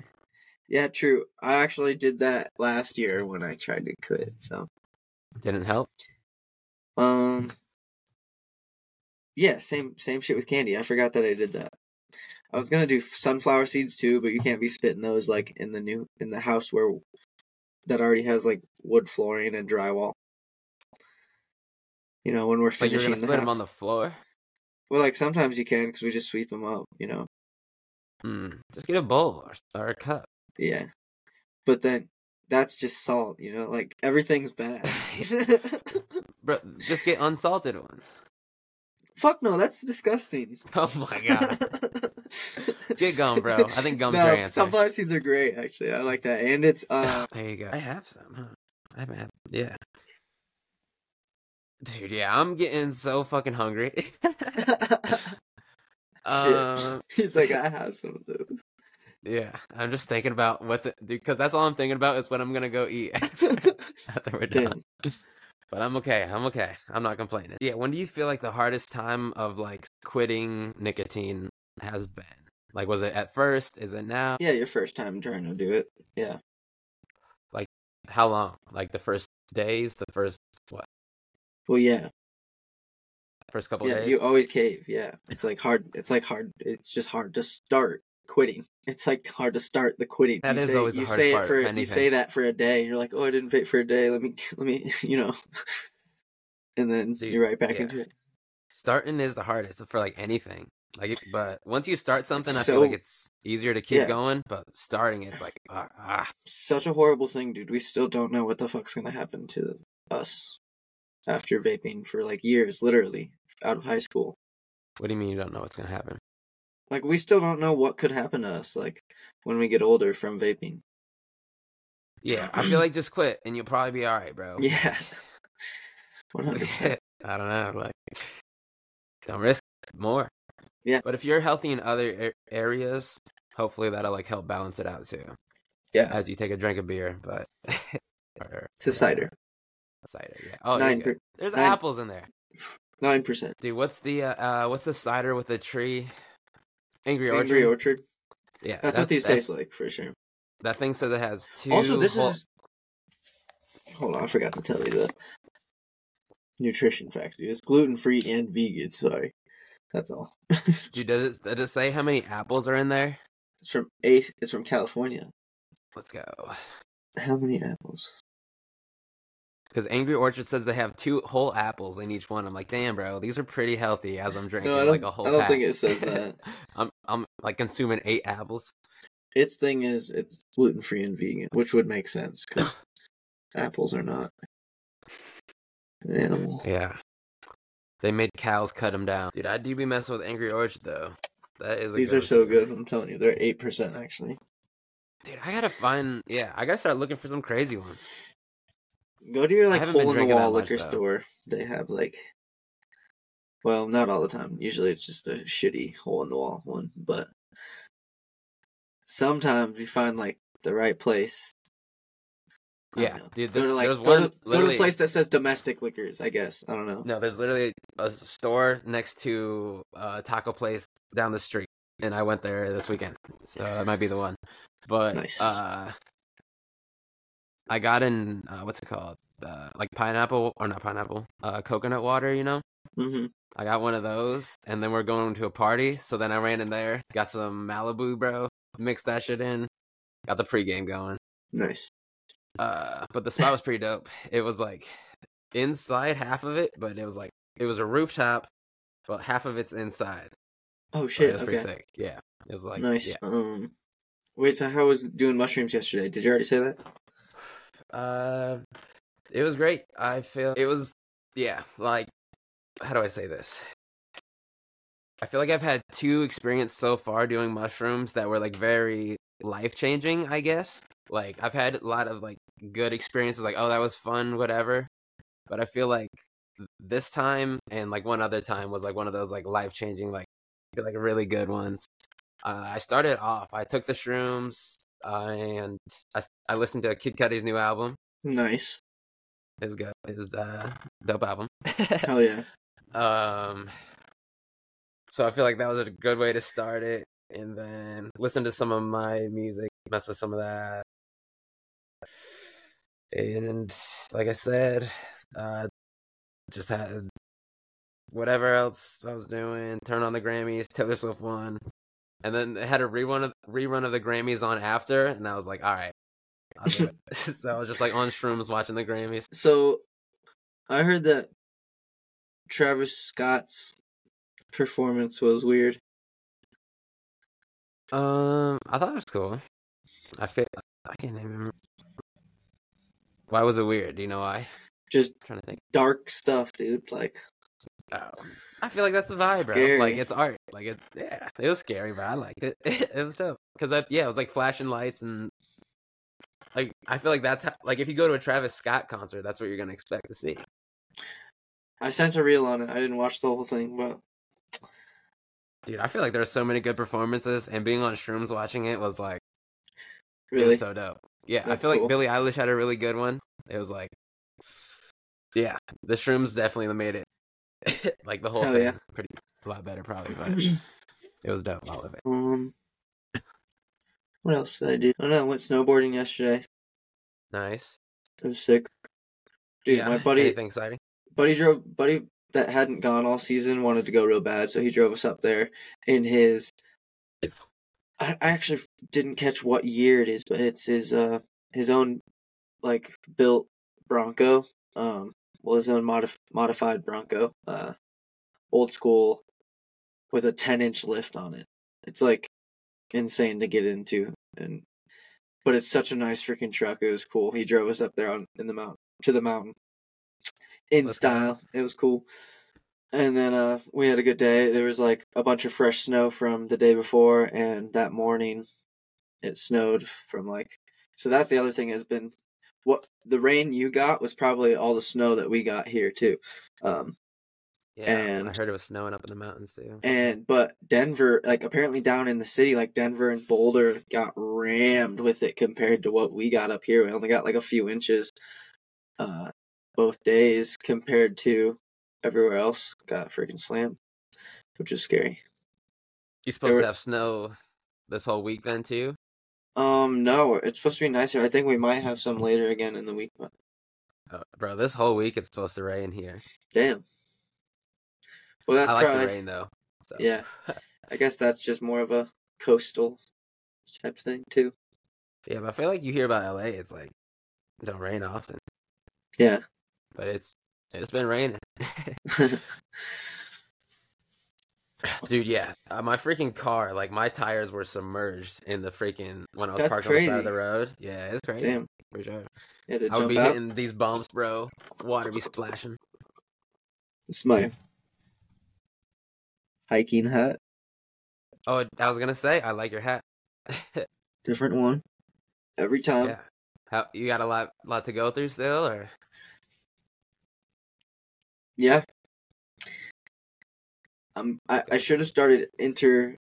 Yeah, true. I actually did that last year when I tried to quit. So, Didn't help. um, yeah, same same shit with candy. I forgot that I did that. I was gonna do sunflower seeds too, but you can't be spitting those like in the new in the house where that already has like wood flooring and drywall. You know, when we're But you're finishing gonna split them on the floor. Well, like sometimes you can because we just sweep them up. You know, Hmm. Just get a bowl or, or a cup. yeah. But then that's just salt, you know? Like everything's bad. <laughs> Bro, just get unsalted ones. Fuck no, that's disgusting. <laughs> Oh my god. Get gum, bro. I think gum's your no, answer. sunflower seeds are great. Actually, I like that, and it's uh, <laughs> There you go. I have some. Huh? I haven't had. Yeah. Dude, yeah, I'm getting so fucking hungry. <laughs> chips. He's like, I have some of those. yeah, I'm just thinking about what's it, dude, because that's all I'm thinking about is what I'm gonna go eat after we're done. Damn. But I'm okay. I'm okay. I'm not complaining. Yeah, when do you feel like the hardest time of like quitting nicotine has been? Like, was it at first? Is it now? Yeah, your first time trying to do it. Yeah. Like, how long? Like the first days? The first what? Well, yeah, First couple yeah. days? You always cave. Yeah, it's like hard. It's like hard. It's just hard to start quitting. It's like hard to start the quitting. That you is say, always the you hardest say part it for you say that for a day, and you're like, oh, I didn't vape for a day. Let me, <laughs> let me, <laughs> you know, and then Dude, you're right back yeah. into it. starting is the hardest for like anything like but once you start something i so- feel like it's easier to keep Yeah. going but starting it's like ah, ah. Such a horrible thing, dude. We still don't know what the fuck's gonna happen to us after vaping for like years, literally out of high school. what do you mean you don't know what's gonna happen Like we still don't know what could happen to us, like when we get older from vaping. yeah i feel like <clears throat> just quit and you'll probably be all right bro Yeah, <laughs> one hundred percent. <laughs> i don't know like don't risk more Yeah. but if you're healthy in other areas hopefully that'll like help balance it out too Yeah, as you take a drink of beer but <laughs> or it's a cider. cider yeah oh Nine per- there's nine- apples in there nine percent. dude what's the uh, uh what's the cider with the tree angry orchard Angry Orchard. yeah That's that- what these that's- taste like for sure. That thing says it has two. Also, this whole- is. Hold on, I forgot to tell you the nutrition facts, dude. It's gluten free and vegan. Sorry, that's all. <laughs> Dude, does it, does it say how many apples are in there? It's from a. It's from California. Let's go. How many apples? Because Angry Orchard says they have two whole apples in each one. I'm like, damn, bro, these are pretty healthy. As I'm drinking No, like a whole. I don't pack. think it says that. <laughs> I'm I'm like consuming eight apples. its thing is it's gluten free and vegan, which would make sense because <laughs> apples are not an animal. Yeah. They made cows cut them down. Dude, I do be messing with Angry Orchard though. That is. A These are so good. I'm telling you, they're eight percent actually. Dude, I gotta find. Yeah, I gotta start looking for some crazy ones. Go to your like hole in the wall liquor though. store. They have like, well, not all the time. Usually it's just a shitty hole in the wall one, but sometimes you find like the right place. I Yeah, dude. Go to like there's go, one to, go to the place that says domestic liquors. I guess I don't know. No, there's literally a store next to a taco place down the street, and I went there this weekend, so that might be the one. But Nice. uh, I got in uh, what's it called? Uh, like pineapple or not pineapple? Uh, coconut water. You know, hmm I got one of those, and then we're going to a party. So then I ran in there, got some Malibu, bro, mixed that shit in, got the pregame going. Nice. Uh, but the spot was pretty dope. It was like inside half of it, but it was like it was a rooftop, but half of it's inside. Oh So it shit. was Okay. pretty sick. Yeah, it was like nice. Yeah. Um, wait. So how was doing mushrooms yesterday? Did you already say that? Uh, it was great. I feel it was yeah. Like how do I say this? I feel like I've had two experiences so far doing mushrooms that were like very life changing. I guess like I've had a lot of like good experiences, like oh that was fun, whatever. But I feel like this time and like one other time was like one of those like life changing, like like really good ones. Uh, I started off. I took the shrooms uh, and I listened to Kid Cudi's new album. Nice. It was good. It was uh dope album. Hell <laughs> yeah. um so I feel like that was a good way to start it and then listen to some of my music, mess with some of that. And like I said, uh just had whatever else I was doing, turn on the Grammys, Taylor Swift won. And then they had a rerun of rerun of the Grammys on after, and I was like, all right. I'll do it. so I was just like on shrooms watching the Grammys. So, I heard that Travis Scott's performance was weird. Um, I thought it was cool. I feel I can't even remember. Why was it weird? Do you know why? Just I'm trying to think. dark stuff, dude. Like Oh, I feel like that's the vibe, bro. Like it's art. Like it, yeah, it was scary, but I liked it. <laughs> it was dope because I, yeah, it was like flashing lights and like I feel like that's how, like if you go to a Travis Scott concert, that's what you're gonna expect to see. I sent a reel on it. I didn't watch the whole thing, but Dude, I feel like there were so many good performances, and being on shrooms watching it was like it really, was so dope. Yeah, I feel cool. like Billie Eilish had a really good one. It was like, yeah, the shrooms definitely made it <laughs> like the whole Hell thing yeah. pretty a lot better, probably. But <clears throat> it was dope. All of it. um, what else did I do? I don't know. I went snowboarding yesterday. Nice. It was sick. Dude, yeah, my buddy, Anything exciting? buddy drove, buddy that hadn't gone all season wanted to go real bad, so he drove us up there in his. I, I actually didn't catch what year it is, but it's his uh his own like built Bronco. Um, well, his own modif- modified Bronco. Uh, old school, with a ten inch lift on it. It's like insane to get into, and but it's such a nice freaking truck. It was cool. He drove us up there on in the mountain to the mountain in That's style. It was cool. And then uh we had a good day. There was like a bunch of fresh snow from the day before and that morning it snowed from like so that's the other thing has been what the rain you got was probably all the snow that we got here too. Um Yeah, I heard it was snowing up in the mountains too. and but Denver like apparently down in the city like Denver and Boulder got rammed with it compared to what we got up here. We only got like a few inches uh both days compared to everywhere else got freaking slammed, which is scary. You supposed were- to have snow this whole week then too? Um, no, it's supposed to be nicer. I think we might have some later again in the week, but Oh, bro, this whole week it's supposed to rain here. damn. Well, that's I like probably the rain though. So. yeah. I guess that's just more of a coastal type thing too. Yeah, but I feel like you hear about LA, it's like don't rain often, Yeah. but it's it's been raining. <laughs> <laughs> Dude, yeah, uh, my freaking car, like my tires were submerged in the freaking when I was That's parked on the side of the road. Yeah, it's crazy Damn. for sure. Yeah, I would be out. hitting these bumps, bro. Water be splashing. It's my hiking hat. Oh, I was gonna say, I like your hat. <laughs> Different one. Every time. yeah, how you got a lot, lot to go through still, or Yeah. Um, I, I should have started inter.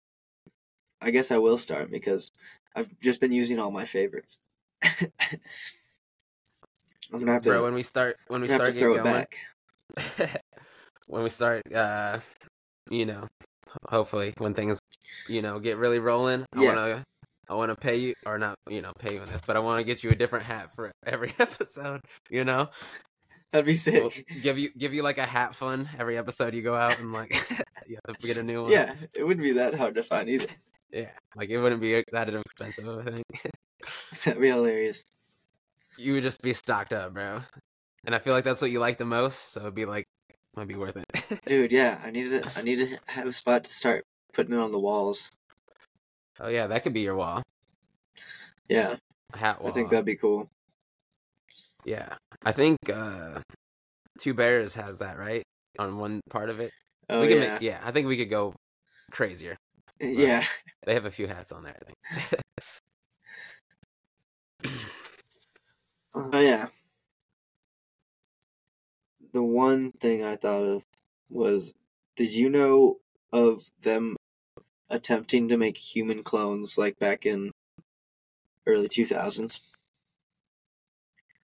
I guess I will start because I've just been using all my favorites. <laughs> I'm gonna have to, bro? When we start, when we start getting going, back. <laughs> when we start, uh, you know, hopefully when things, you know, get really rolling, I wanna, I wanna pay you or not, you know, pay you on this, but I wanna get you a different hat for every <laughs> episode. You know, That'd be sick. we'll give you give you like a hat fund every episode you go out and like <laughs> you have to get a new one. yeah, it wouldn't be that hard to find either. yeah, like it wouldn't be that expensive. I think <laughs> That'd be hilarious. you would just be stocked up, bro. And I feel like that's what you like the most, so it'd be like might be worth it. <laughs> Dude, yeah, I need to. I need to have a spot to start putting it on the walls. oh yeah, that could be your wall, Yeah, hat wall. I think that'd be cool. Yeah, I think uh Two Bears has that right on one part of it. Oh we yeah, make, yeah, I think we could go crazier. yeah. <laughs> They have a few hats on there, I think. Oh yeah. The one thing I thought of was did you know of them attempting to make human clones like back in early 2000s?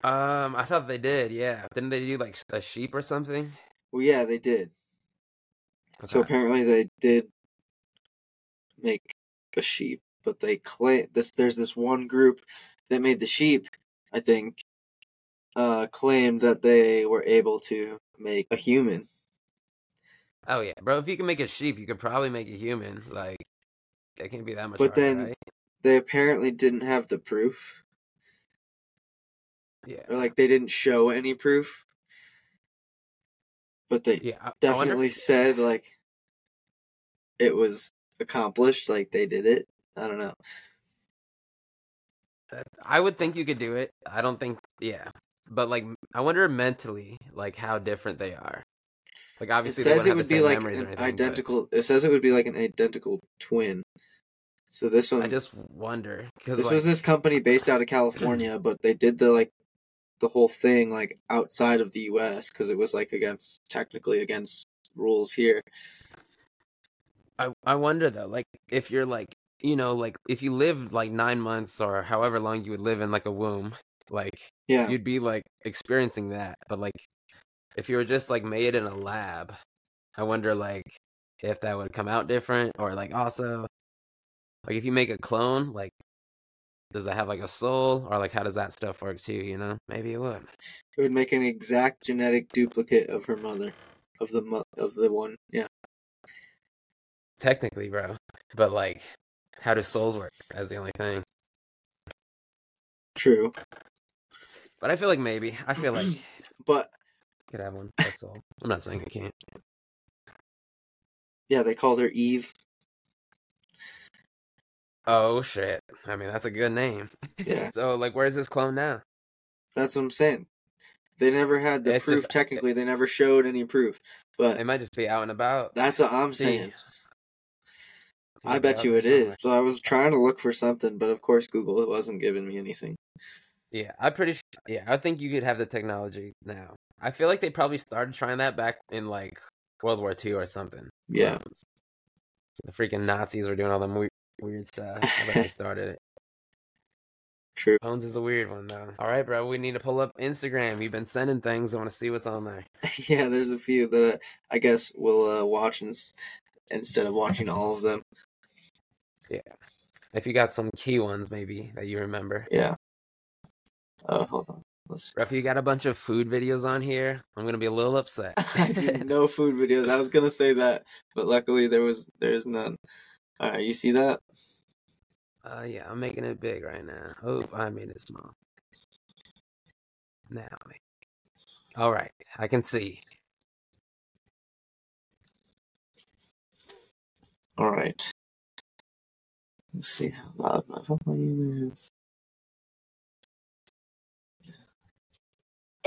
um, I thought they did. Yeah, didn't they do like a sheep or something? Well, yeah, they did. So apparently they did make a sheep, but they claim this there's this one group that made the sheep, I think, uh claimed that they were able to make a human. Oh yeah, bro. If you can make a sheep, you could probably make a human. Like, it can't be that much. But harder, then- right? They apparently didn't have the proof. yeah, or like they didn't show any proof but they yeah. I- I if- definitely said like it was accomplished like they did it i don't know I would think you could do it. I don't think. Yeah, but like I wonder mentally, like how different they are. Like obviously it says it would be like an anything. but identical. It says it would be like an identical twin. So this one, I just wonder because this like, was this company based out of California, but they did the like the whole thing like outside of the U.S. because it was like against technically against rules here. I I wonder though, like if you're like you know like if you lived like nine months or however long you would live in like a womb, like Yeah, you'd be like experiencing that. But like if you were just like made in a lab, I wonder like if that would come out different or like also like if you make a clone, like does that have like a soul or like how does that stuff work too? You know, maybe it would. it would make an exact genetic duplicate of her mother, of the mo- of the one. Yeah, Technically, bro, but like how do souls work? That's the only thing. true. But I feel like maybe. I feel like <clears throat> But could have one. That's all. I'm not saying I can't. yeah, they called her Eve. Oh shit! I mean, that's a good name. Yeah, <laughs> So, like, where's this clone now? that's what I'm saying. They never had the It's proof. just- technically, they never showed any proof. But It might just be out and about. that's what I'm saying. I bet you it is. somewhere. So I was trying to look for something, but of course Google it wasn't giving me anything. Yeah, I'm pretty. Sure, yeah, I think you could have the technology now. I feel like they probably started trying that back in like World War II or something. Yeah. The freaking Nazis were doing all them weird, weird stuff. I bet they started it. True. Clones is a weird one though. All right, bro. We need to pull up Instagram. You've been sending things. I want to see what's on there. <laughs> yeah, there's a few that I, I guess we'll uh, watch ins- instead of watching all of them. Yeah. If you got some key ones, maybe that you remember. Yeah. Uh, hold on. If you got a bunch of food videos on here, I'm gonna be a little upset. <laughs> I do no food videos. I was gonna say that, but luckily there was there's none. All right, you see that? Uh, yeah, I'm making it big right now. Oh, I made it small. Now, all right, I can see. All right. Let's see how loud my volume is.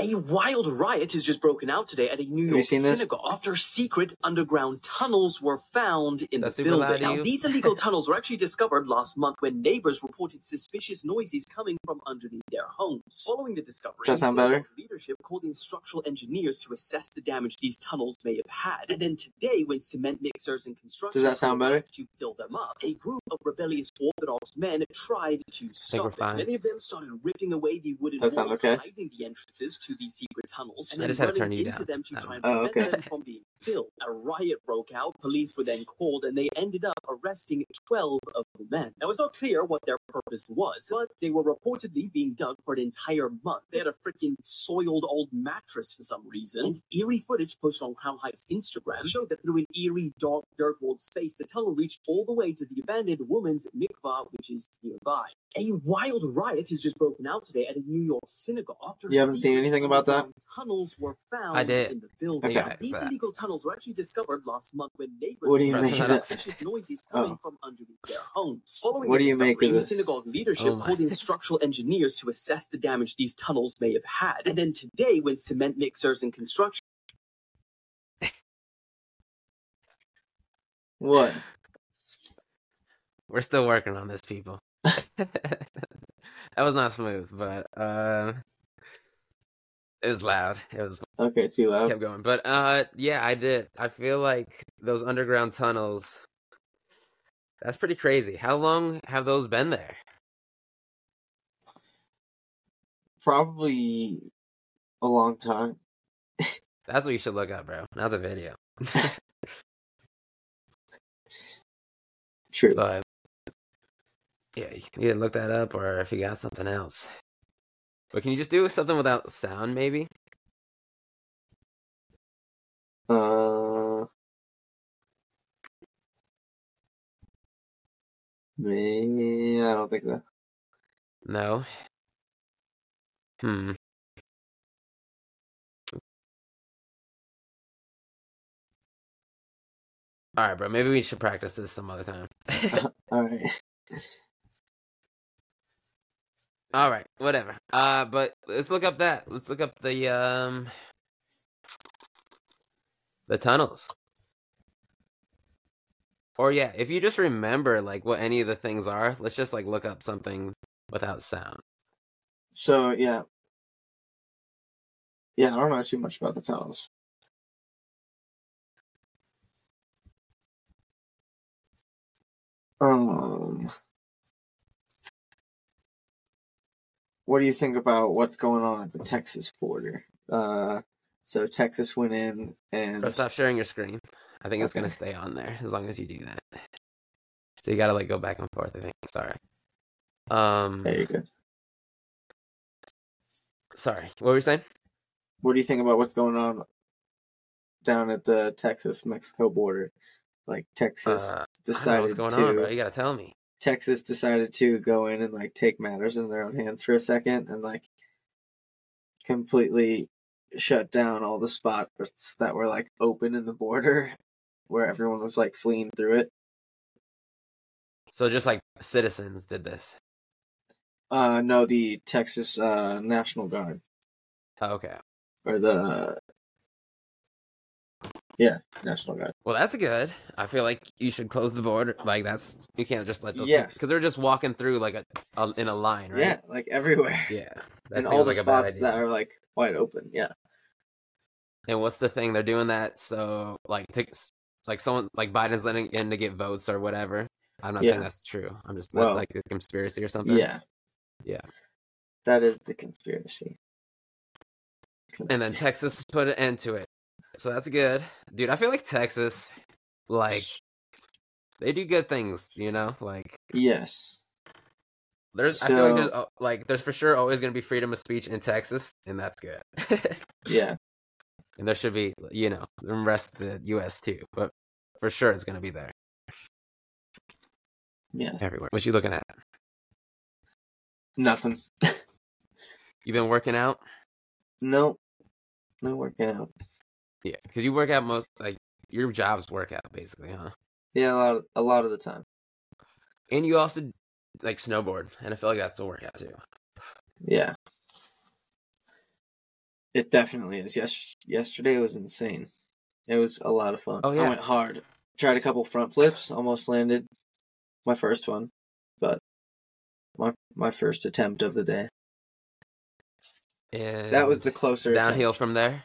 A wild riot has just broken out today at a New York synagogue after secret underground tunnels were found in the building. Now, these illegal <laughs> tunnels were actually discovered last month when neighbors reported suspicious noises coming from underneath their homes. Following the discovery, Does that better? leadership called in structural engineers to assess the damage these tunnels may have had. And then today, when cement mixers and construction Does that sound better? to fill them up, a group of rebellious Orthodox men tried to stop it. Many of them started ripping away the wooden walls okay? hiding the entrances to these secret tunnels and I then just had to turn you into down. them to That try and one. Oh, prevent okay. them from being killed. A riot broke out. Police were then called, and they ended up arresting 12 of the men. Now, it's not clear what their purpose was, but they were reportedly being dug for an entire month. They had a freaking soiled old mattress for some reason. And eerie footage posted on Crown Heights Instagram showed that through an eerie, dark, dirt-walled space, the tunnel reached all the way to the abandoned woman's mikvah, which is nearby. A wild riot has just broken out today at a New York synagogue after You haven't seen anything about that? Tunnels were found I did. in the building. Okay. Now, These That. illegal tunnels were actually discovered last month when neighbors What do you reported make of that? suspicious noises coming Oh. from underneath their homes. Following What the do you make of discovery, this? synagogue leadership Oh called in structural engineers to assess the damage these tunnels may have had. And then today, when cement mixers and construction What? We're still working on this, people. <laughs> that was not smooth, but uh, it was loud. It was Okay, too loud. kept going, but uh, yeah, I did. I feel like those underground tunnels. That's pretty crazy. How long have those been there? Probably a long time. That's what you should look up, bro. Not the video. <laughs> <laughs> True. But yeah, you can either look that up or if you got something else. But can you just do something without sound, maybe? Uh, me, I don't think so. No. Hmm. All right, bro. Maybe we should practice this some other time. <laughs> All right. All right, whatever. Uh, but let's look up that. Let's look up the um the tunnels. Or yeah, if you just remember like what any of the things are, let's just like look up something without sound. So yeah, yeah. I don't know too much about the tunnels. Um, what do you think about what's going on at the Texas border? Uh, so Texas went in and Bro, stop sharing your screen. I think it's gonna stay on there as long as you do that. So you gotta like go back and forth. I think. Sorry. Um. there you go. Sorry. What were you saying? What do you think about what's going on down at the Texas Mexico border? Like Texas Uh, I don't know decided what's going to on, bro. You gotta tell me. Texas decided to go in and like take matters in their own hands for a second and like completely shut down all the spots that were like open in the border <laughs> where everyone was like fleeing through it. So just like citizens did this. Uh no, the Texas uh National Guard Oh, okay. or the yeah, National Guard. Well, that's good. I feel like you should close the border. Like that's you can't just let the Yeah. because they're just walking through like a, a in a line, right? Yeah, like everywhere. Yeah. That and all the like spots that are like wide open. Yeah. And what's the thing? They're doing that so like to, like someone like Biden's letting in to get votes or whatever. I'm not saying that's true. I'm just that's Well, like a conspiracy or something. Yeah. Yeah. That is the conspiracy. And then Texas put an end to it. So that's good. Dude, I feel like Texas like they do good things, you know? Like Yes. there's I feel like So- there's like there's for sure always going to be freedom of speech in Texas and that's good. <laughs> Yeah. and there should be, you know, the rest of the US too, but for sure it's going to be there Yeah. everywhere. What you looking at? Nothing. <laughs> You been working out? No. No working out. Yeah, cuz you work out most like your job's workout basically, huh? Yeah, a lot a lot of the time. And you also like snowboard, and I feel like that's the workout too. Yeah. It definitely is. Yes yesterday was insane. It was a lot of fun. Oh, yeah. I went hard. Tried a couple front flips, almost landed my first one. But my my first attempt of the day. And That was the closer attempt. downhill from there.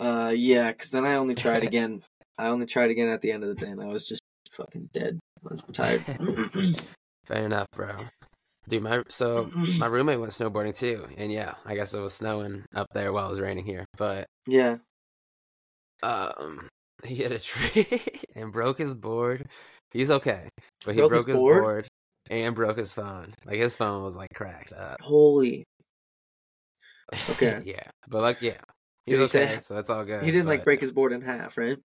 Uh, yeah, because then I only tried <laughs> again. I only tried again at the end of the day, and I was just fucking dead. I was tired. <laughs> Fair enough, bro. Dude, my so my roommate went snowboarding too, and yeah, I guess it was snowing up there while it was raining here. But yeah, um, he hit a <laughs> tree and broke his board. He's okay, but he Broke broke, his his board? board? and broke his phone. Like his phone was like cracked up. holy. Okay. yeah, but like yeah, Did he's he say- okay, so that's all good. He didn't like but- break his board in half, right?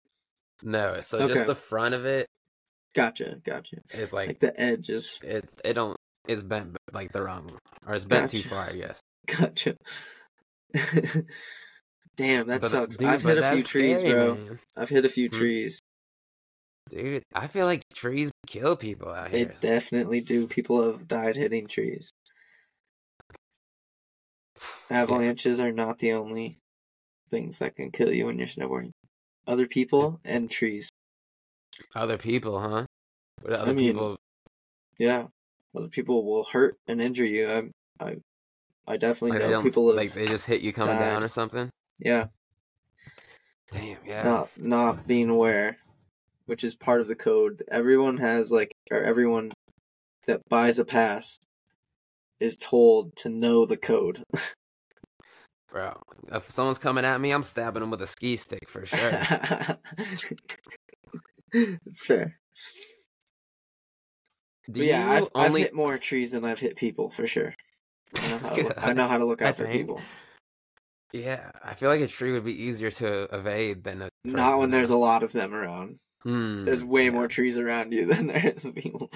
No, so Okay. just the front of it Gotcha, gotcha. is Like, like the edges. it's it don't it's bent like the wrong or it's bent too Gotcha. far, I guess. <laughs> Gotcha. Damn, that But, uh, sucks. dude, I've but hit a few that's trees, scary, bro. man. I've hit a few Hmm. trees. Dude, I feel like trees kill people out here. They here. definitely do. People have died hitting trees. <sighs> Avalanches are not the only things that can kill you when you're snowboarding. Other people and trees. Other people, huh? What other mean, people? Yeah, other people will hurt and injure you. I, I, I definitely Like know people like they just hit you coming died. down or something. yeah, Damn, yeah. not not being aware, which is part of the code. Everyone has like, or everyone that buys a pass is told to know the code. <laughs> Bro, if someone's coming at me, I'm stabbing them with a ski stick for sure. <laughs> it's fair. Do But yeah, I've, I've hit more trees than I've hit people for sure. I know how to, look, good. I know how to look <laughs> out for people. Yeah, I feel like a tree would be easier to evade than a. Not when there's a lot of them around. Hmm, There's way yeah. more trees around you <laughs> than there is people.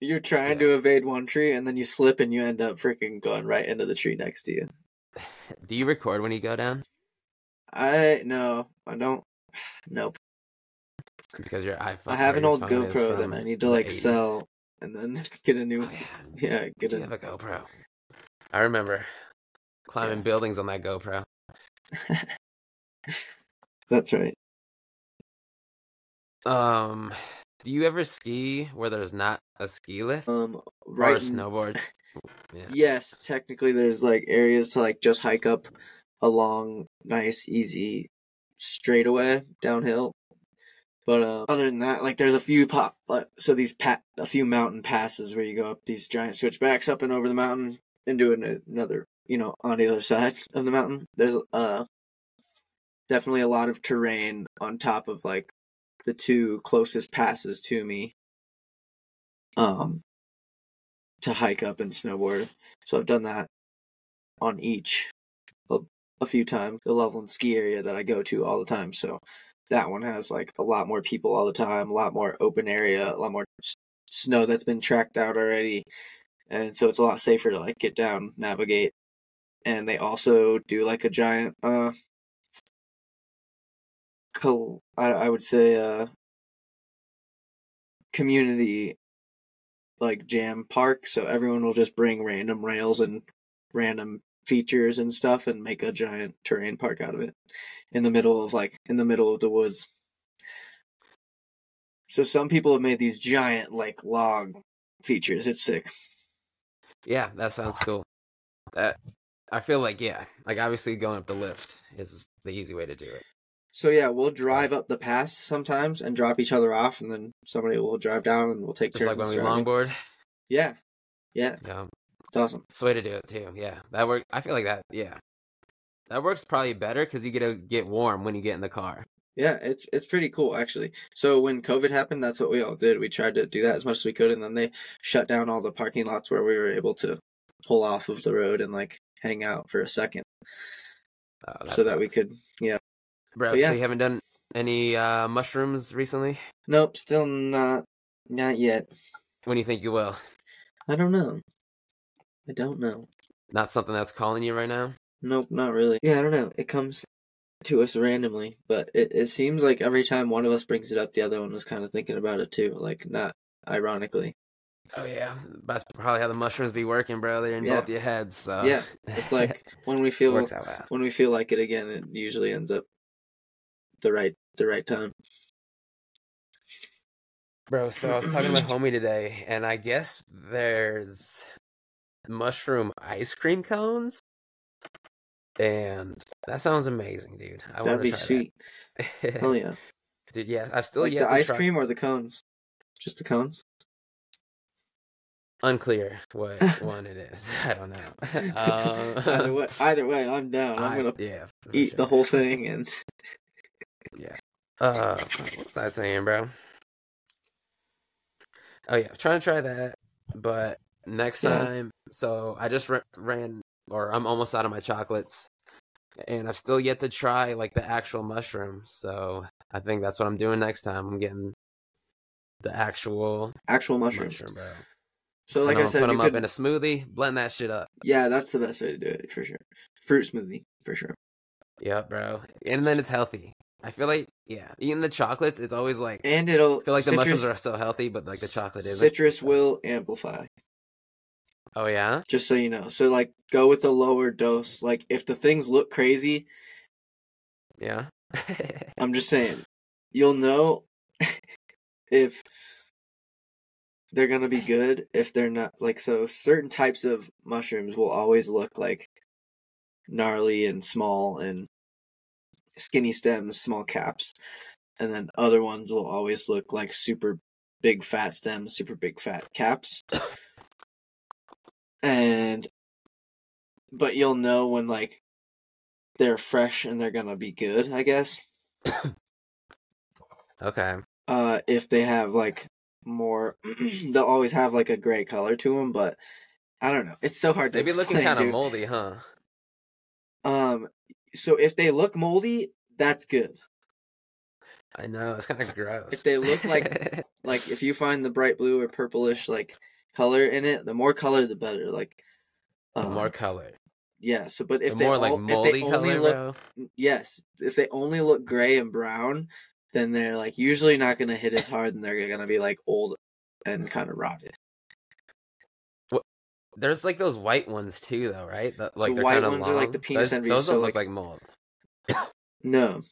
You're trying to evade one tree and then you slip and you end up freaking going right into the tree next to you. <laughs> Do you record when you go down? I no, I don't. <sighs> Nope. Because your iPhone. I have an old GoPro that I need to like 80s. sell and then <laughs> get a new Oh, yeah. yeah, get a have a GoPro. I remember climbing Yeah. buildings on that GoPro. <laughs> That's right. Um, do you ever ski where there's not a ski lift Um or right a n- snowboard? <laughs> Yeah. Yes, technically there's like areas to like just hike up a long, nice, easy straightaway downhill. But uh, other than that, like there's a few pop, like, so these pat, a few mountain passes where you go up these giant switchbacks up and over the mountain and do an- another, you know, on the other <laughs> side of the mountain. There's uh definitely a lot of terrain on top of like the two closest passes to me. Um, to hike up and snowboard. So I've done that on each a, a few times. The Loveland ski area that I go to all the time. So that one has like a lot more people all the time, a lot more open area, a lot more s- snow that's been tracked out already. And so it's a lot safer to like get down, navigate. And they also do like a giant uh I, I would say uh community like jam park so everyone will just bring random rails and random features and stuff and make a giant terrain park out of it in the middle of like in the middle of the woods so some people have made these giant like log features it's sick Yeah, that sounds cool. That I feel like yeah, like obviously going up the lift is the easy way to do it. So yeah we'll drive up the pass sometimes and drop each other off and then somebody will drive down and we'll take Just like turns when we driving. longboard. yeah yeah Yeah, it's awesome it's the way to do it too. Yeah, that work. I feel like that. Yeah, that works probably better because you get to get warm when you get in the car. Yeah, it's it's pretty cool actually. So when COVID happened, that's what we all did. We tried to do that as much as we could, and then they shut down all the parking lots where we were able to pull off of the road and like hang out for a second, Oh, so that we could. Yeah. Bro, yeah. so you haven't done any uh mushrooms recently? Nope, still not, not yet. When do you think you will? I don't know. I don't know. Not something that's calling you right now. Nope, not really. Yeah, I don't know. It comes to us randomly, but it, it seems like every time one of us brings it up, the other one was kind of thinking about it too. Like not ironically. Oh yeah, that's probably how the mushrooms be working, bro. They're in Yeah. both your heads. So Yeah, It's like <laughs> when we feel works out well. when we feel like it again, it usually ends up the right the right time. Bro, so I was talking to my <clears throat> homie today, and I guess there's mushroom ice cream cones, and that sounds amazing, dude. I That'd want to be try sweet. that. Hell yeah! <laughs> dude, yeah, I've still Like yet the ice try. cream or the cones? Just the cones. Unclear what <laughs> one it is. <laughs> I don't know. Um, either way, either way, I'm down. I'm I- gonna yeah, eat the whole thing and Uh, what was I saying, bro? Oh yeah, trying to try that, but next Yeah. time. So I just ra- ran, or I'm almost out of my chocolates, and I've still yet to try like the actual mushroom. So I think that's what I'm doing next time. I'm getting the actual actual mushrooms. mushroom, bro. So like I'm I gonna said, put them up in a smoothie, blend that shit up. yeah, that's the best way to do it for sure. Fruit smoothie for sure. Yep, bro. And then it's healthy. I feel like yeah, eating the chocolates, it's always like And it'll I feel like the mushrooms are so healthy, but like the chocolate isn't. citrus will amplify. Oh yeah. Just so you know. So like go with a lower dose. Like if the things look crazy, Yeah. I'm just <laughs> saying, you'll know <laughs> if they're gonna be good if they're not like so certain types of mushrooms will always look like gnarly and small and skinny stems, small caps. And then other ones will always look like super big fat stems, super big fat caps. and but you'll know when like they're fresh and they're gonna be good, I guess. okay. uh if they have like more <clears throat> they'll always have like a gray color to them but i don't know it's so hard to They be looking kind of moldy, huh? um so if they look moldy that's good I know it's kind of gross. If they look like- <laughs> like if you find the bright blue or purplish like color in it the more color the better like the um, more color, yeah so but if the they more like all- if they moldy only color, look bro. yes if they only look gray and brown then they're like usually not gonna hit as hard and they're gonna be like old and kind of rotted There's like those white ones too, though, right? The, like The white ones are like the penis those, envy, Those so, don't like- look like mold. No,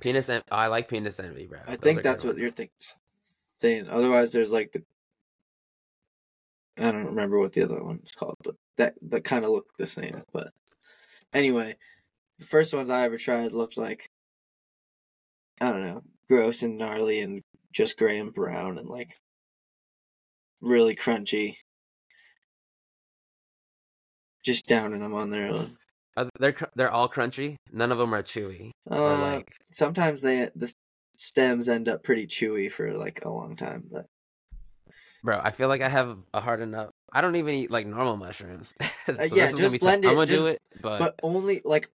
Penis envy. I like penis envy, bro. I Those think that's what you're think- saying. Otherwise, there's like the I don't remember what the other one's called, but that that kind of looked the same. But anyway, the first ones I ever tried looked like I don't know, gross and gnarly and just gray and brown and like really crunchy. Just downing them on their own. Are they're they're all crunchy. None of them are chewy. Uh, like sometimes they the stems end up pretty chewy for like a long time, but Bro, I feel like I have a hard enough. I don't even eat like normal mushrooms. <laughs> so Uh, yeah, just blend it, I'm gonna just- do it, but, but only like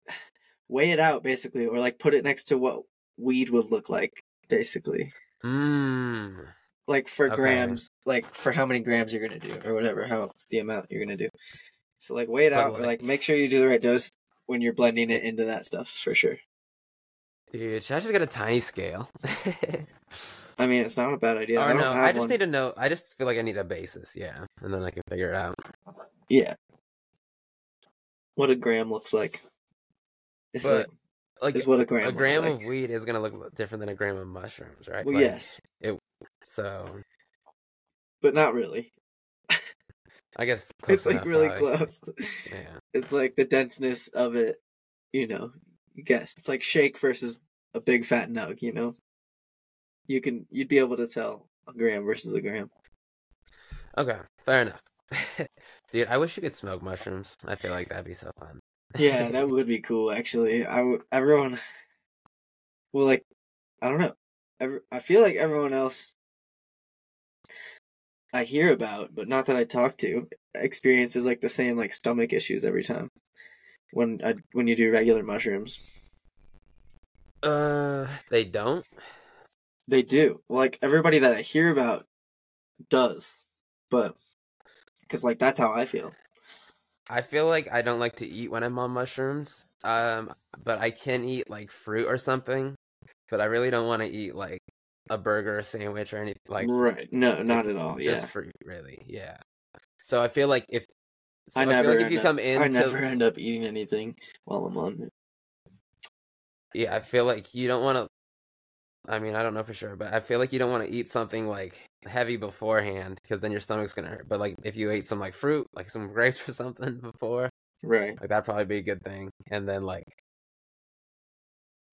weigh it out basically, or like put it next to what weed would look like basically, mm, like for Okay. grams, like for how many grams you're gonna do or whatever, how the amount you're gonna do. So like weigh it out, like- like make sure you do the right dose when you're blending it into that stuff for sure. dude, should I just get a tiny scale? <laughs> I mean, it's not a bad idea. Oh, I or don't no, have I just one. need to know. I just feel like I need a basis, yeah, and then I can figure it out. Yeah. What a gram looks like. It's But, like, Like is what a gram. a gram like. of weed is gonna look different than a gram of mushrooms, right? Well, Like, yes, So but not really. I guess It's like enough, really probably. close. Yeah. <laughs> It's like the denseness of it, you know. Guess it's like shake versus a big fat nug. You know, you can you'd be able to tell a gram versus a gram. Okay, fair enough. <laughs> Dude, I wish you could smoke mushrooms. I feel like that'd be so fun. Yeah, that <laughs> would be cool. Actually, I w- everyone. Well, like, I don't know. Every, I feel like everyone else I hear about, but not that I talk to, experiences like the same like stomach issues every time when I, when you do regular mushrooms. Uh, they don't. They do. Like everybody that I hear about does, but because like that's how I feel. I feel like I don't like to eat when I'm on mushrooms. Um, but I can eat like fruit or something. But I really don't want to eat like a burger a sandwich or anything like right? No, not at all. just Yeah, fruit, really. Yeah. So I feel like if so I I, never. like if you up, come in, I never end up eating anything while I'm on it. yeah, I feel like you don't want to. I mean, I don't know for sure, but I feel like you don't want to eat something like heavy beforehand because then your stomach's gonna hurt. But like if you ate some like fruit, like some <laughs> grapes or something before, Right. like that'd probably be a good thing. And then like,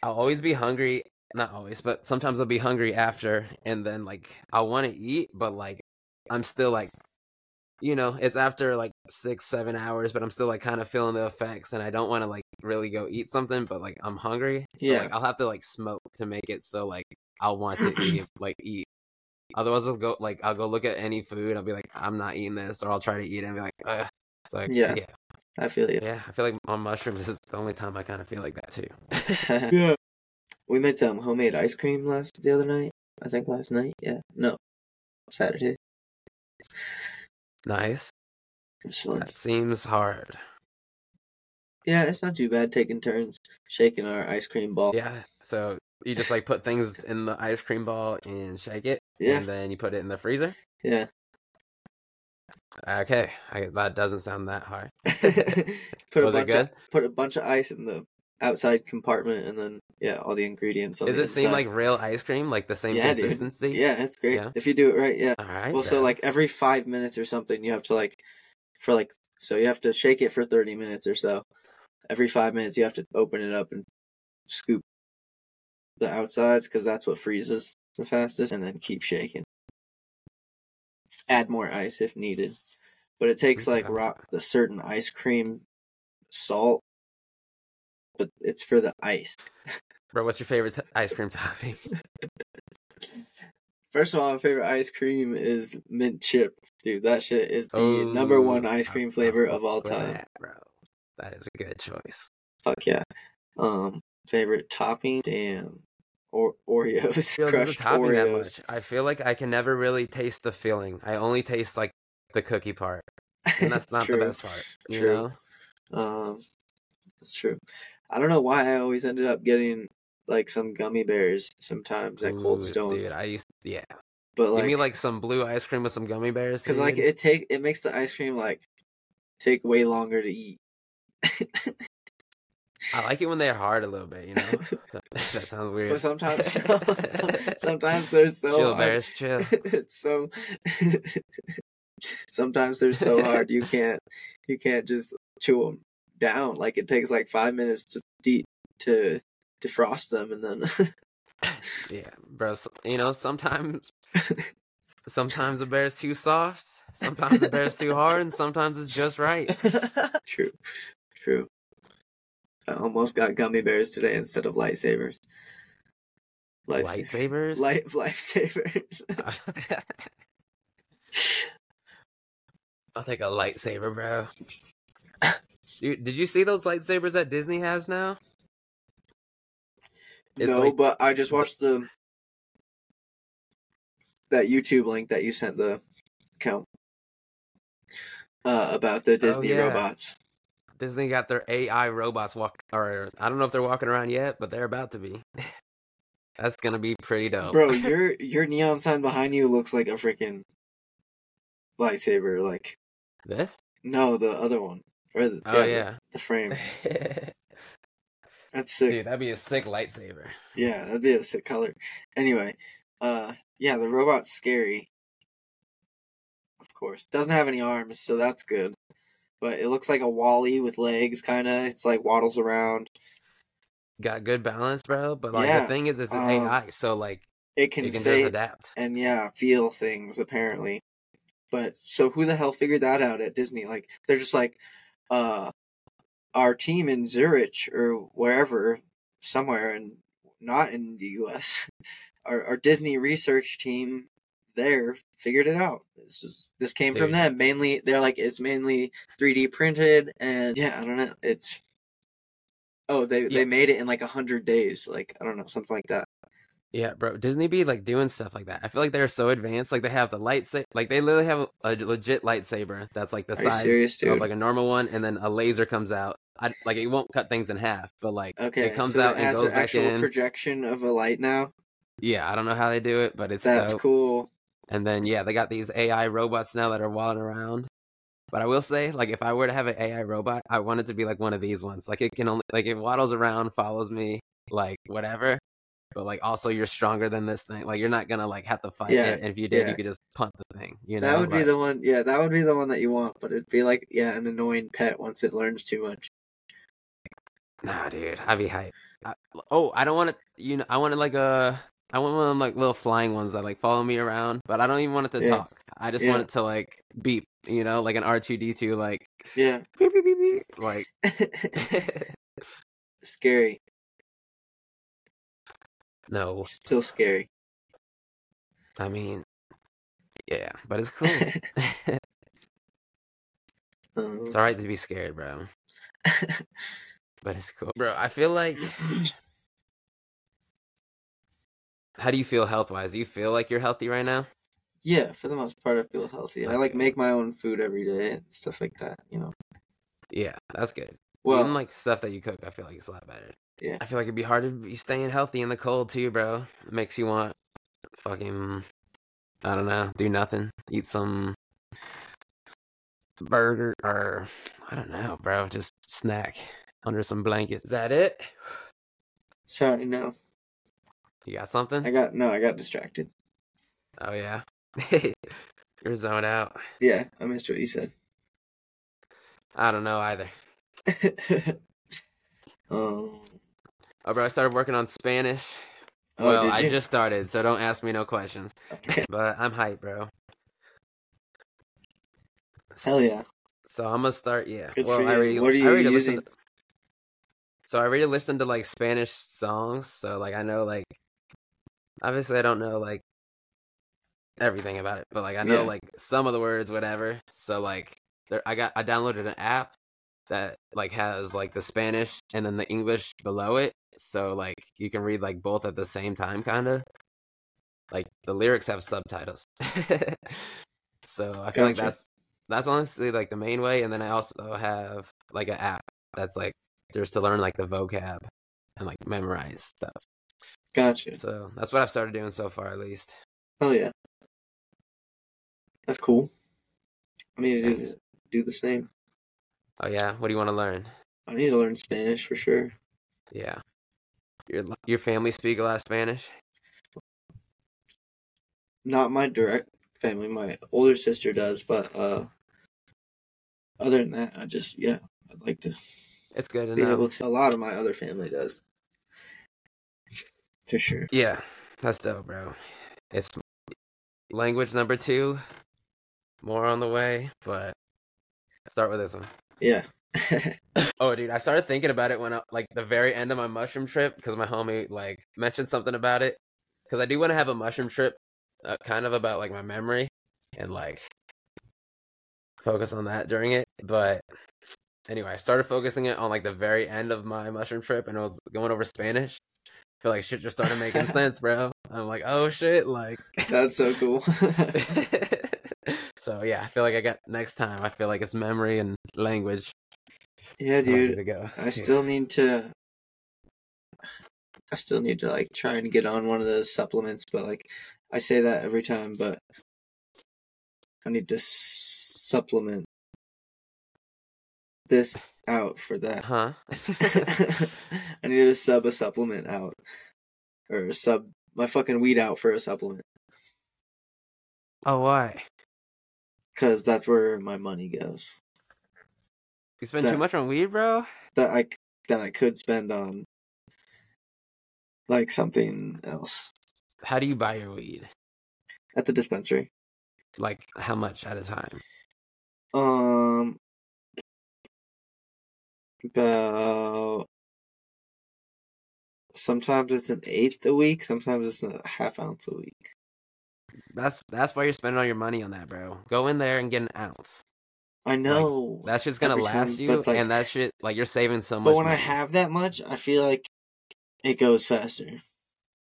I'll always be hungry. Not always, but sometimes I'll be hungry after, and then like I want to eat, but like I'm still like, you know, it's after like six, seven hours, but I'm still like kind of feeling the effects, and I don't want to like really go eat something, but like I'm hungry, so Yeah. like I'll have to like smoke to make it so like I'll want to eat, <clears throat> like eat. Otherwise, I'll go like I'll go look at any food. I'll be like, I'm not eating this, or I'll try to eat it and be like, Ugh. It's like, Yeah. yeah, I feel you. yeah. I feel like on mushrooms is the only time I kind of feel like that too. <laughs> <laughs> yeah. We made some homemade ice cream last the other night. I think last night. Yeah. No. Saturday. nice. That seems hard. yeah, it's not too bad taking turns shaking our ice cream ball. Yeah. So you just like put things in the ice cream ball and shake it, Yeah. and then you put it in the freezer. Yeah. Okay, I, that doesn't sound that hard. <laughs> put Was a it bunch good? Of, put a bunch of ice in the outside compartment and then yeah, all the ingredients on Does the it seem like real ice cream, like the same Yeah, dude. consistency? Yeah, it's great. Yeah. If you do it right, yeah. All right. well, so like every five minutes or something, you have to like, for like, so you have to shake it for 30 minutes or so. Every five minutes, you have to open it up and scoop the outsides because that's what freezes the fastest, and then keep shaking. Add more ice if needed. But it takes like raw, the certain ice cream salt, but it's for the ice. <laughs> bro, what's your favorite t- ice cream topping? <laughs> First of all, my favorite ice cream is mint chip. Dude, that shit is the number one ice cream I flavor of all time. that, bro. That is a good choice. Fuck yeah. Um, favorite topping? Damn. Or Oreos. Crushed as a that Oreos. much. I feel like I can never really taste the filling. I only taste like the cookie part, and that's <laughs> not the best part. You True. know? Um, that's true. I don't know why I always ended up getting like some gummy bears sometimes at Cold Ooh, Stone. dude. I used, yeah. but like, Give me like some blue ice cream with some gummy bears. because like it take it makes the ice cream like take way longer to eat. I like it when they're hard a little bit. You know, <laughs> <laughs> that sounds weird. But sometimes, <laughs> sometimes they're so chill hard. bears, chill. so. sometimes they're so hard you can't you can't just chew them down. Like it takes like five minutes to de- to defrost them, and then <laughs> Yeah, bro. You know, sometimes, <laughs> sometimes the bear's too soft. Sometimes the bear's too hard, and sometimes it's just right. <laughs> true, true. I almost got gummy bears today instead of lightsabers. Light- Lightsabers. light lifesavers. I'll take a lightsaber, bro. Dude, did you see those lightsabers that Disney has now? It's no, like- but I just watched the that YouTube link that you sent the account uh, about the Disney Oh, yeah. robots. Disney got their AI robots walk, or I don't know if they're walking around yet, but they're about to be. <laughs> That's gonna be pretty dope, Bro, <laughs> your your neon sign behind you looks like a freaking lightsaber. Like this? no, the other one or the, Oh the- yeah, the frame. <laughs> dude, That's sick. that'd be a sick lightsaber. Yeah, that'd be a sick color. Anyway, uh, yeah, the robot's scary. Of course, doesn't have any arms, so that's good. But it looks like a WALL-E with legs, kind of. It's like waddles around. Got good balance, bro. But like Yeah, the thing is, it's an um, AI, so like It can you can say adapt. and yeah, feel things apparently. But so who the hell figured that out at Disney? Like they're just like, uh, our team in Zurich or wherever, somewhere, and not in the U.S. <laughs> Our our Disney research team there figured it out. This is, this came from them mainly. They're like it's mainly 3D printed, and yeah, I don't know. It's oh they Yeah. they made it in like a hundred days, like I don't know something like that. Yeah, bro. Disney be like doing stuff like that. I feel like they're so advanced. Like they have the lightsaber. Like they literally have a legit lightsaber that's like the Are size serious, of like a normal one, and then a laser comes out. I like it won't cut things in half, but like Okay, it comes so out it and goes an back actual in. projection of a light now. Yeah, I don't know how they do it, but it's That's dope. cool. And then yeah, they got these AI robots now that are walking around. But I will say, like, if I were to have an AI robot, I want it to be like one of these ones. Like, it can only like it waddles around, follows me, like whatever. But like, also you're stronger than this thing. Like, you're not gonna like have to fight Yeah, it. And if you did, yeah. you could just punt the thing. You know, that would be the one. Yeah, that would be the one that you want. But it'd be like yeah, an annoying pet once it learns too much. Nah, dude, I'd be hyped. I, oh, I don't want it. You know, I wanted like a. I want one of them like little flying ones that like follow me around, but I don't even want it to Yeah. talk. I just want it to like beep, you know, like an R two D two, like Yeah, beep beep beep beep, like. <laughs> scary. No, Still scary. I mean, yeah, but it's <laughs> cool. Um, <laughs> it's all right to be scared, bro. But it's cool, bro. I feel like. <laughs> How do you feel health wise? Do you feel like you're healthy right now? yeah, for the most part, I feel healthy. I like make my own food every day and stuff like that. You know. Yeah, that's good. Well, Even like stuff that you cook, I feel like it's a lot better. Yeah. I feel like it'd be hard to be staying healthy in the cold too, bro. It makes you want fucking I don't know, do nothing. Eat some burger or I don't know, bro. Just snack under some blankets. Is that it? sorry, no, You got something? I got no, I got distracted. Oh yeah. <laughs> You're zoned out. Yeah, I missed what you said. I don't know either. <laughs> um, Oh bro, I started working on Spanish. oh, well, I just started, so don't ask me no questions. But I'm hyped, bro. Hell yeah. So I'm gonna start. Yeah. Good well, I already. What are I you already using? listened. So I already listened to like Spanish songs. So like I know like, obviously I don't know like everything about it, but like I know Yeah. like some of the words, whatever. So like there, I got I downloaded an app that like has like the Spanish and then the English below it. So like you can read like both at the same time, kind of. Like the lyrics have subtitles. <laughs> so I feel like that's that's honestly like the main way and then i also have like an app that's like just to learn like the vocab and like memorize stuff Gotcha. so that's what i've started doing so far at least Oh yeah. That's cool. I need to do do the same. Oh yeah, what do you want to learn? I need to learn Spanish for sure. Yeah, your your family speak a lot of Spanish. Not my direct family. My older sister does, but uh, other than that, I just yeah, I'd like to It's good to be know. able to. A lot of my other family does, for sure. Yeah, that's dope, bro. It's language number two, more on the way, but start with this one. Yeah. Oh, dude, I started thinking about it when I, like the very end of my mushroom trip because my homie like mentioned something about it. Because I do want to have a mushroom trip, uh, kind of about like my memory and like focus on that during it. But anyway, I started focusing it on like the very end of my mushroom trip, and it was going over Spanish. I feel like shit just started making <laughs> sense, bro. I'm like, oh shit, like. That's so cool. <laughs> <laughs> so yeah, I feel like I got next time. I feel like it's memory and language. yeah, dude. I <laughs> still need to. I still need to like try and get on one of those supplements, but like I say that every time, but I need to supplement this out for that. huh? <laughs> I need to sub a supplement out, or sub my fucking weed out for a supplement, oh, why? Because that's where my money goes. You spend too much on weed, bro? That I that I could spend on like something else How do you buy your weed? at the dispensary. Like how much at a time? Um, about sometimes it's an eighth a week, sometimes it's a half ounce a week. That's that's why you're spending all your money on that, bro. Go in there and get an ounce. I know, That shit's gonna Every last time, you, like- and that shit like you're saving so much. but when I have that much, I feel like it goes faster.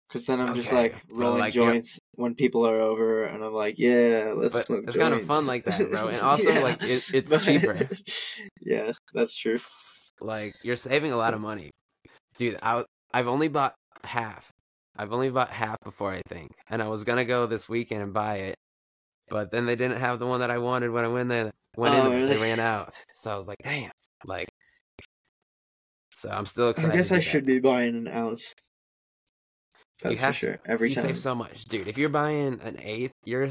Cause then I'm just like rolling like, joints when people are over, and I'm like, yeah, let's But smoke it's kinda fun like <laughs> that, bro, and <laughs> also, Yeah, like, it- <laughs> it's but- cheaper. yeah, that's true. like you're saving a lot of money, dude. I I've only bought half. I've only bought half before I think, and I was gonna go this weekend and buy it, but then they didn't have the one that I wanted when I went there. Went Oh, in, there. they ran out. So I was like, damn, like. So I'm still excited. I guess I get that. should be buying an ounce. That's for have to- sure. Every you time. save so much, dude. If you're buying an eighth, you're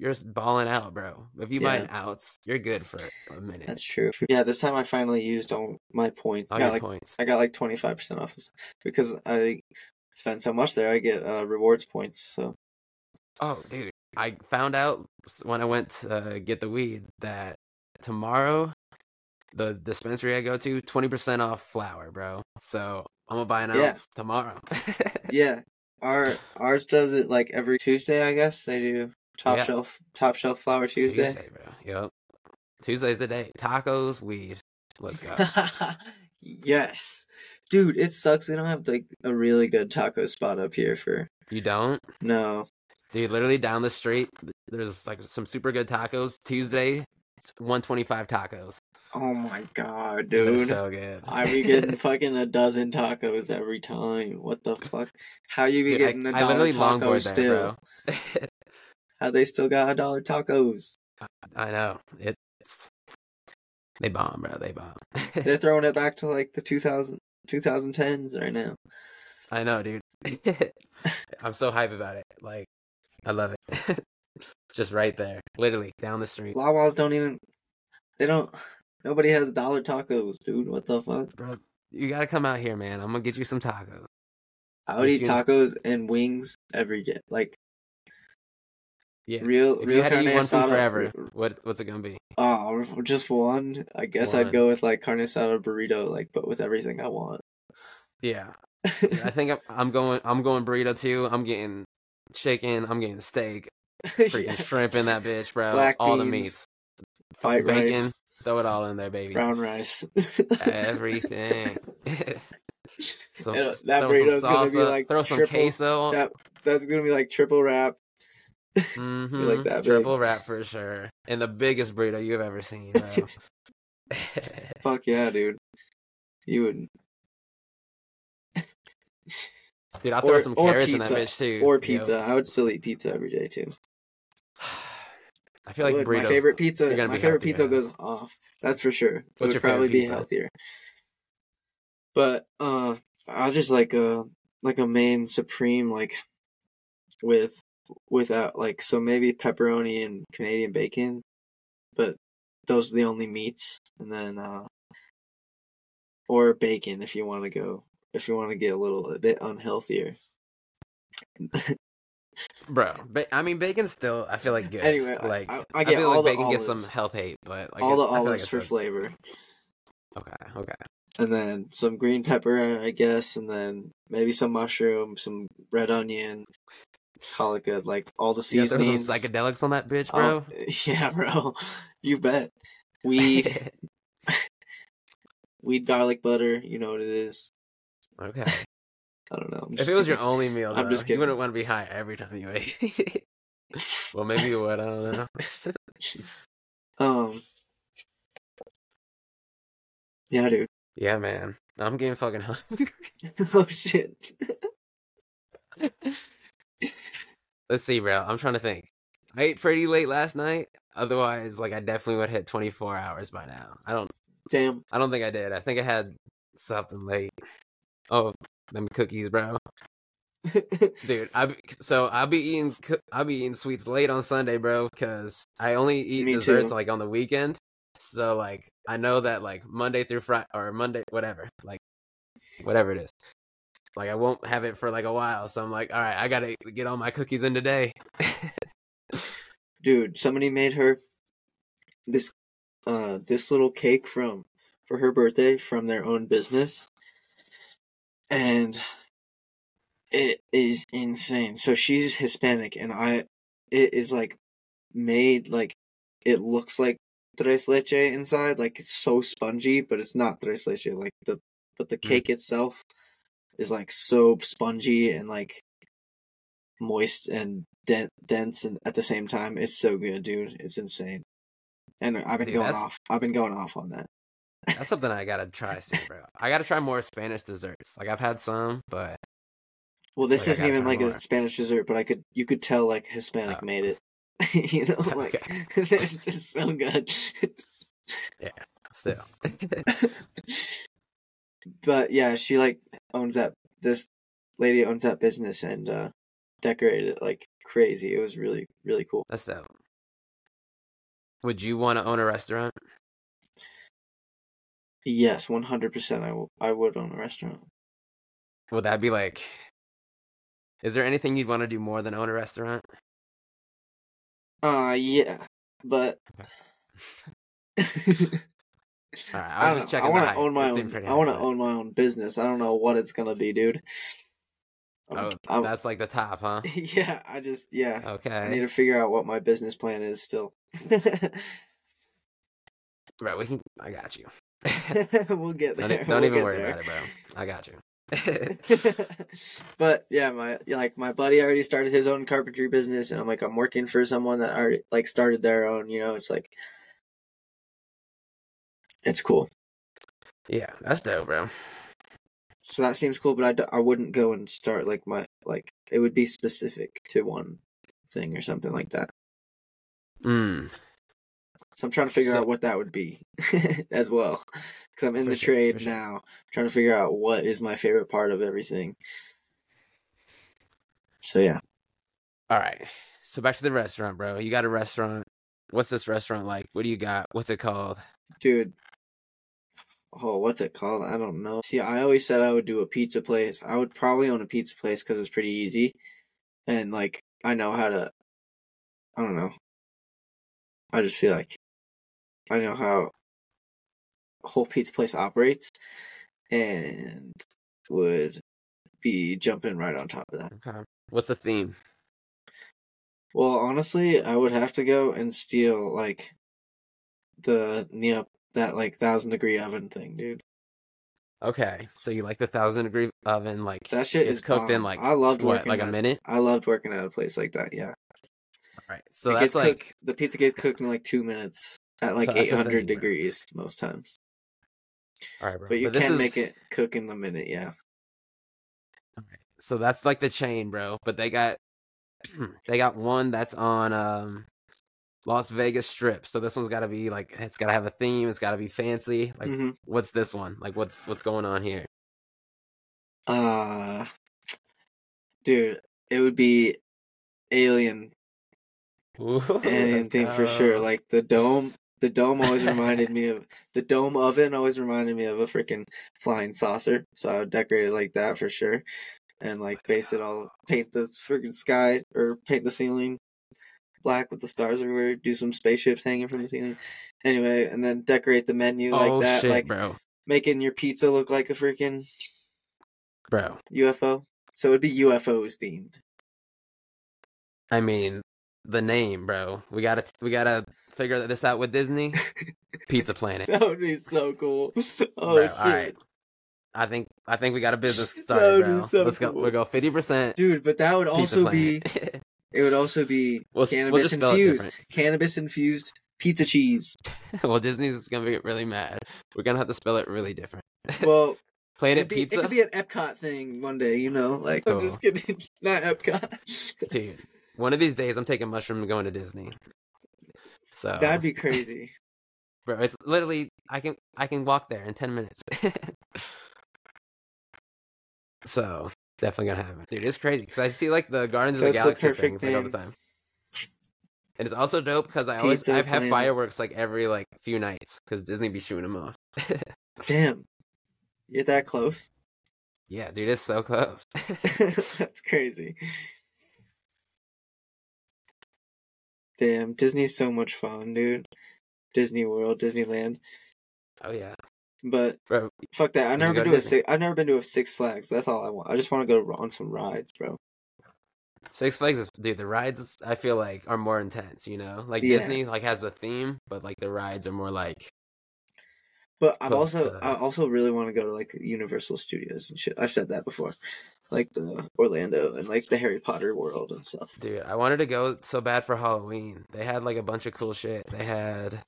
you're just balling out, bro. If you buy an ounce, you're good for a minute. That's true. Yeah, this time I finally used all my points. all got your like points. I got like twenty five percent off because I spend so much there. I get uh, rewards points. So Oh, dude, I found out when I went to uh, get the weed that tomorrow the dispensary I go to twenty percent off flour, bro. So I'm gonna buy an Yeah. ounce tomorrow. <laughs> yeah, our ours does it like every Tuesday. I guess they do top Yeah. shelf top shelf flower Tuesday. bro. Yep. Tuesday's the day. Tacos, weed. Let's go. <laughs> yes, dude. It sucks. We don't have like a really good taco spot up here for you don't? no. Dude, literally down the street, there's like some super good tacos. Tuesday, it's 125 tacos. Oh my god, They're dude. so good. <laughs> I be getting <laughs> fucking a dozen tacos every time. What the fuck? How you be Dude, getting a I, I dollar literally taco still? How they still got a dollar tacos? <laughs> I know. It's they bomb, bro. They bomb. They're throwing it back to like the 2000, 2010s right now. I know, dude. <laughs> I'm so hype about it. Like, I love it. <laughs> Just right there, literally down the street, Lawa's don't even. They don't. Nobody has dollar tacos, dude. What the fuck? bro. You gotta come out here, man. I'm gonna get you some tacos. I would eat tacos and wings every day. Like Yeah. real, If real you had to eat one food forever, what's what's it gonna be? Oh, just one. I guess One. I'd go with like carne asada burrito, like, but with everything I want. Yeah, Dude, I <laughs> think I'm, I'm going. I'm going burrito too. I'm getting chicken. I'm getting steak. <laughs> Freaking Yeah. shrimp in that bitch, bro. Black all the meats. White bacon. rice, Throw it all in there, baby. brown rice, Everything. <laughs> some, that burrito's gonna be, like, throw some triple- queso. that that's gonna be like triple wrap. Hmm like that big. Triple wrap for sure. And the biggest burrito you've ever seen. <laughs> Fuck yeah, dude. You would Dude, I'll throw Or- some carrots in that bitch too. or yo. pizza. I would still eat pizza every day too. I feel like burritos. my favorite pizza. My favorite healthier. pizza goes off. That's for sure. It What's would your favorite probably be pizza? healthier. But uh, I'll just like a like a main supreme like with without like so maybe pepperoni and Canadian bacon, but those are the only meats, and then uh, or bacon if you want to go if you want to get a little a bit unhealthier. <laughs> bro. Ba- I mean, bacon's still. I feel like good. Anyway, like I- I get feel all like the bacon gets some health hate, but like All the I like for flavor. Okay, okay. and then some green pepper, I guess, and then maybe some mushroom, some red onion. Call it good, like all the Yeah, there's some psychedelics on that bitch, bro. <laughs> yeah, bro. <laughs> You bet. <laughs> Weed, weed, garlic butter. You know what it is. okay. I don't know. I'm If it was your only meal, I'm just you wouldn't want to be high every time you ate. well, maybe you would. I don't know. um, yeah, dude. yeah, man. I'm getting fucking hungry. oh shit. Let's see, bro. I'm trying to think. I ate pretty late last night. Otherwise, like I definitely would hit 24 hours by now. I don't. Damn. I don't think I did. I think I had something late. Oh, them cookies, bro. <laughs> Dude, I be, so I'll be eating I'll be eating sweets late on Sunday, bro, because I only eat Me desserts too. like on the weekend. So like I know that like Monday through Friday or Monday whatever, like whatever it is. Like I won't have it for like a while, so I'm like, all right, I gotta get all my cookies in today. dude somebody made her this uh this little cake from for her birthday from their own business and it is insane so she's hispanic and i it is like made like it looks like tres leche inside like it's so spongy but it's not tres leche like the but the Mm. cake itself is like so spongy and like moist and dent, dense and at the same time it's so good dude it's insane and i've been Dude, going that's- off i've been going off on that That's something I gotta try soon, bro. I gotta try more Spanish desserts. Like I've had some, but well this Like, isn't even like more. a spanish dessert but i could you could tell like hispanic Oh. made it <laughs> you know <laughs> like Okay. <laughs> it's just so good Yeah. still. But yeah she like owns that this lady owns that business and uh decorated it like crazy it was really really cool That's dope. Would you want to own a restaurant? yes 100% I, w- I would own a restaurant Would that be like? Is there anything you'd want to do more than own a restaurant? uh yeah but <laughs> <laughs> All right, I I, was just know. checking. I want to own my own. I want to own my own business. I don't know what it's gonna be, dude. I'm- Oh, I'm- that's like the top, huh? <laughs> yeah. I just yeah. Okay. I need to figure out what my business plan is still. right. We can. I got you. <laughs> we'll get there. don't don't We'll even worry there. about it, bro. I got you. <laughs> but yeah, my like my buddy already started his own carpentry business, and I'm like I'm working for someone that already like started their own. You know, it's like it's cool. yeah, that's dope, bro. So that seems cool, but I, d- I wouldn't go and start like my like it would be specific to one thing or something like that. Mm. So I'm trying to figure So- out what that would be <laughs> as well, because I'm in the sure, trade for sure. now, trying to figure out what is my favorite part of everything. So yeah, All right. So back to the restaurant, bro. You got a restaurant. What's this restaurant like? What do you got? What's it called? dude. Oh, what's it called? I don't know. See, I always said I would do a pizza place. I would probably own a pizza place because it's pretty easy, and like I know how to. I don't know. I just feel like I know how a whole pizza place operates, and would be jumping right on top of that. Okay. What's the theme? Well, honestly, I would have to go and steal like the Neo that like thousand degree oven thing, dude. Okay. So you like the thousand degree oven? Like That shit is cooked in like I loved what? working Like a minute? I loved working at a place like that. Yeah, All right. So It that's like cooked, the pizza gets cooked in like two minutes at like So that's eight thing, hundred bro. degrees most times. all right, bro. But you this can is make it cook in a minute. Yeah, All right, so that's like the chain, bro. But they got <clears throat> they got one that's on um Las Vegas Strip. So this one's got to be like it's got to have a theme. It's got to be fancy. Like hmm what's this one? Like what's what's going on here? Uh, dude, it would be alien Ooh, <laughs> alien let's thing for sure. Like the dome. The dome <laughs> always reminded me of the dome oven. Always reminded me of a freaking flying saucer. So I would decorate it like that for sure, and like base it all, paint the freaking sky or paint the ceiling black with the stars everywhere. Do some spaceships hanging from the ceiling. Anyway, and then decorate the menu like oh that, shit, like bro, making your pizza look like a freaking bro. UFO. So it'd be UFOs themed. I mean, the name, bro. We gotta we gotta figure this out with Disney. <laughs> Pizza Planet. That would be so cool. <laughs> Oh Bro, shit. all right. I think I think we got a business <laughs> started, bro. so Let's go. We'll go fifty percent. Dude, but that would also be it would also be We'll we'll cannabis it infused. Cannabis infused pizza cheese. <laughs> well, Disney's gonna get really mad. We're gonna have to spell it really different. <laughs> Well, Planet be, Pizza, it could be an Epcot thing one day, you know? Like I'm just kidding. <laughs> Not Epcot. dude. One of these days, I'm taking mushroom and going to Disney. So That'd be crazy. bro. It's literally I can I can walk there in ten minutes. so definitely gonna happen, dude. It's crazy because I see like the Guardians of the That's the Galaxy thing like, all the time. And it's also dope because I always Pizza I've had fireworks like every like few nights because Disney be shooting them off. <laughs> Damn. You're that close? yeah, dude, it's so close. <laughs> <laughs> That's crazy. Damn, Disney's so much fun, dude. Disney World, Disneyland. oh yeah, But bro. fuck that. I've never been to a six, I've never been to a Six Flags. That's all I want. I just want to go on some rides, bro. Six Flags, is, dude. The rides I feel like are more intense. You know, like Yeah. Disney like has a theme, but like the rides are more like But I've also to- I uh also really want to go to like Universal Studios and shit. I've said that before. Like the Orlando and like the Harry Potter world and stuff. Dude, I wanted to go so bad for Halloween. They had like a bunch of cool shit. They had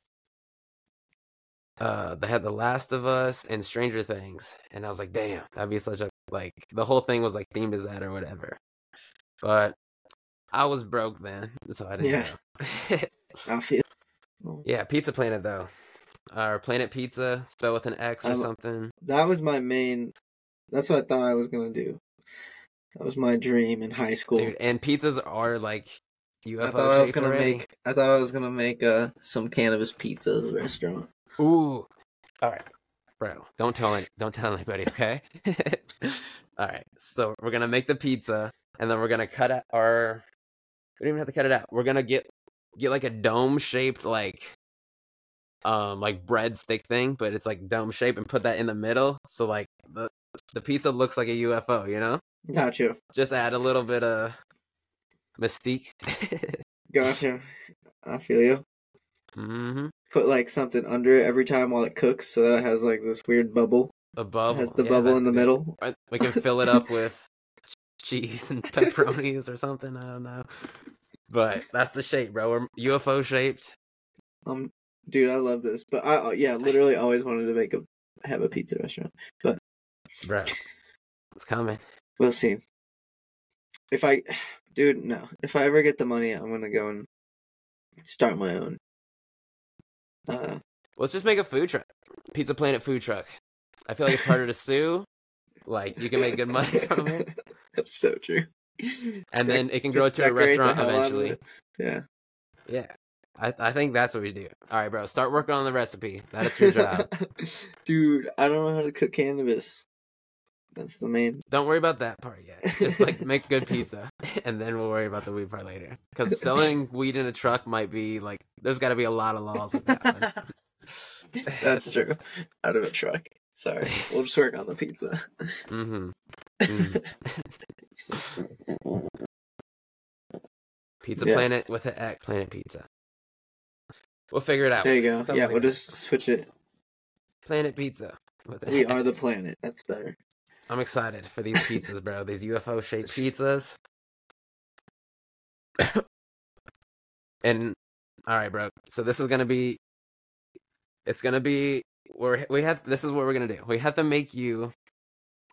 uh they had The Last of Us and Stranger Things. And I was like, damn, that'd be such a like the whole thing was like themed as that or whatever. But I was broke then, <laughs> so I didn't Yeah. <laughs> I feel <laughs> yeah, Pizza Planet though. Or Planet Pizza, spelled with an X or I'm- something. that was my main that's what I thought I was gonna do. That was my dream in high school. Dude, and pizzas are like UFO I thought I was gonna already. make I thought I was gonna make uh some cannabis pizzas restaurant. Ooh. All right, bro. Don't tell any, don't tell anybody, okay? <laughs> All right. So we're gonna make the pizza, and then we're gonna cut it. Our we don't even have to cut it out. We're gonna get get like a dome shaped like um like breadstick thing, but it's like dome shape, and put that in the middle. So like the the pizza looks like a UFO. You know, Gotcha. just add a little bit of mystique. <laughs> Gotcha. I feel you. hmm Put like something under it every time while it cooks so that it has like this weird bubble. A It bubble. has the yeah, bubble that- in the middle. We can fill it up with <laughs> cheese and pepperonis or something. I don't know. But that's the shape, bro. We're UFO shaped. Um dude, I love this. But I yeah, literally always wanted to make a have a pizza restaurant. But bro. It's coming. We'll see. If I <sighs> dude, no. If I ever get the money, I'm gonna go and start my own. Uh Let's just make a food truck. Pizza Planet food truck. I feel like it's harder to <laughs> sue. Like you can make good money from it. That's so true. And then it can grow to a restaurant hell out of eventually. Yeah. Yeah. I, I think that's what we do. All right, bro. Start working on the recipe. That's your job. <laughs> Dude, I don't know how to cook cannabis. That's the main. <laughs> Don't worry about that part yet. Just like make good pizza, <laughs> and then we'll worry about the weed part later. Because selling <laughs> weed in a truck might be like there's got to be a lot of laws with that. one. That's true. Out of a truck. Sorry. We'll just work on the pizza. Mm-hmm. mm Pizza Yeah. Planet with an X, Planet Pizza. We'll figure it out. There you go. Something yeah, like we'll that. just switch it. Planet Pizza. With We X. are the planet. That's better. I'm excited for these pizzas, bro. These UFO shaped pizzas. <coughs> and all right, bro. So this is gonna be. It's gonna be. We're we have. This is what we're gonna do. We have to make you.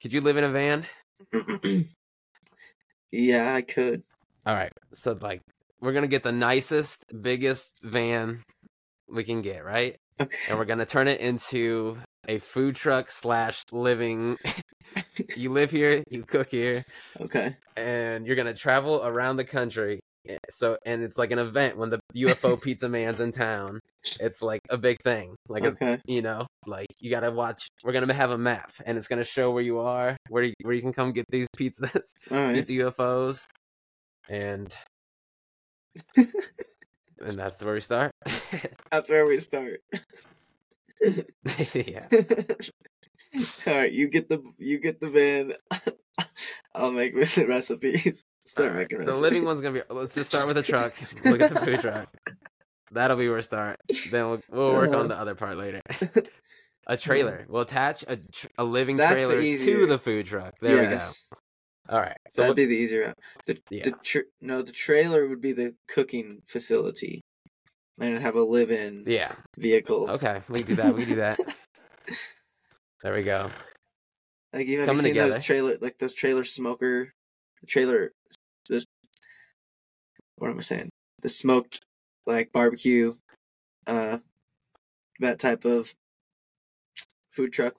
Could you live in a van? <clears throat> yeah, I could. All right. So like, we're gonna get the nicest, biggest van we can get, right? Okay. And we're gonna turn it into a food truck slash living. <laughs> you live here, you cook here, Okay. and you're gonna travel around the country. Eh, So, and it's like an event when the UFO <laughs> Pizza Man's in town. It's like a big thing. Like it's Okay. you know, like you gotta watch. We're gonna have a map, and it's gonna show where you are, where you, where you can come get these <laughs> pizzas, right. these UFOs, and and that's where we start. That's where we start. <laughs> yeah, <laughs> All right, you get the you get the van. <laughs> I'll make the recipes. Start right. making the living one's gonna be. Let's just start with the truck. Look at the food truck. That'll be where we start. Then we'll we'll work Uh-huh. on the other part later. a trailer. We'll attach a tr- a living That's the trailer to the food truck. There we go. All right. So that'd what- be the easier route. The, Yeah. the tr- no, the trailer would be the cooking facility, and have a live-in yeah. vehicle. Okay, we can do that. We can do that. <laughs> There we go. Like you have you Coming seen together. those trailer like those trailer smoker trailer this what am I saying? The smoked like barbecue uh that type of food truck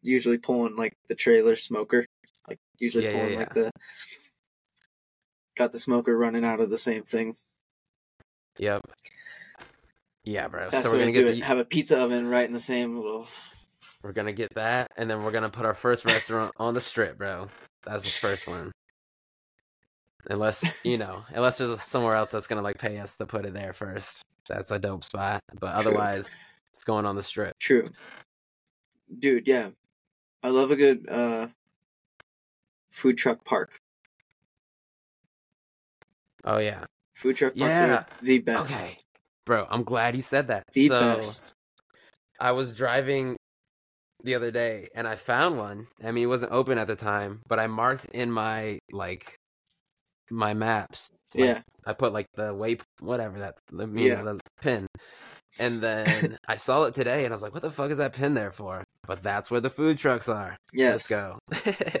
usually pulling like the trailer smoker. Like usually Yeah, yeah, pulling like the got the smoker running out of the same thing. Yep. Yeah, bro. That's so we're gonna get the, Have a pizza oven right in the same little we're gonna get that, and then we're gonna put our first restaurant <laughs> on the strip, bro. That's the first one. Unless you know, <laughs> unless there's somewhere else that's gonna like pay us to put it there first. That's a dope spot. But True. otherwise, it's going on the strip. True. Dude, yeah. I love a good uh food truck park. Oh yeah. Food truck parks Yeah. the best. Okay, bro. I'm glad you said that. The so best. I was driving the other day and I found one. I mean, it wasn't open at the time, but I marked in my like my maps. like, yeah. I put like the way whatever that the Yeah. the pin. And then I saw it today and I was like, what the fuck is that pin there for? But that's where the food trucks are. Yes. Let's go. <laughs>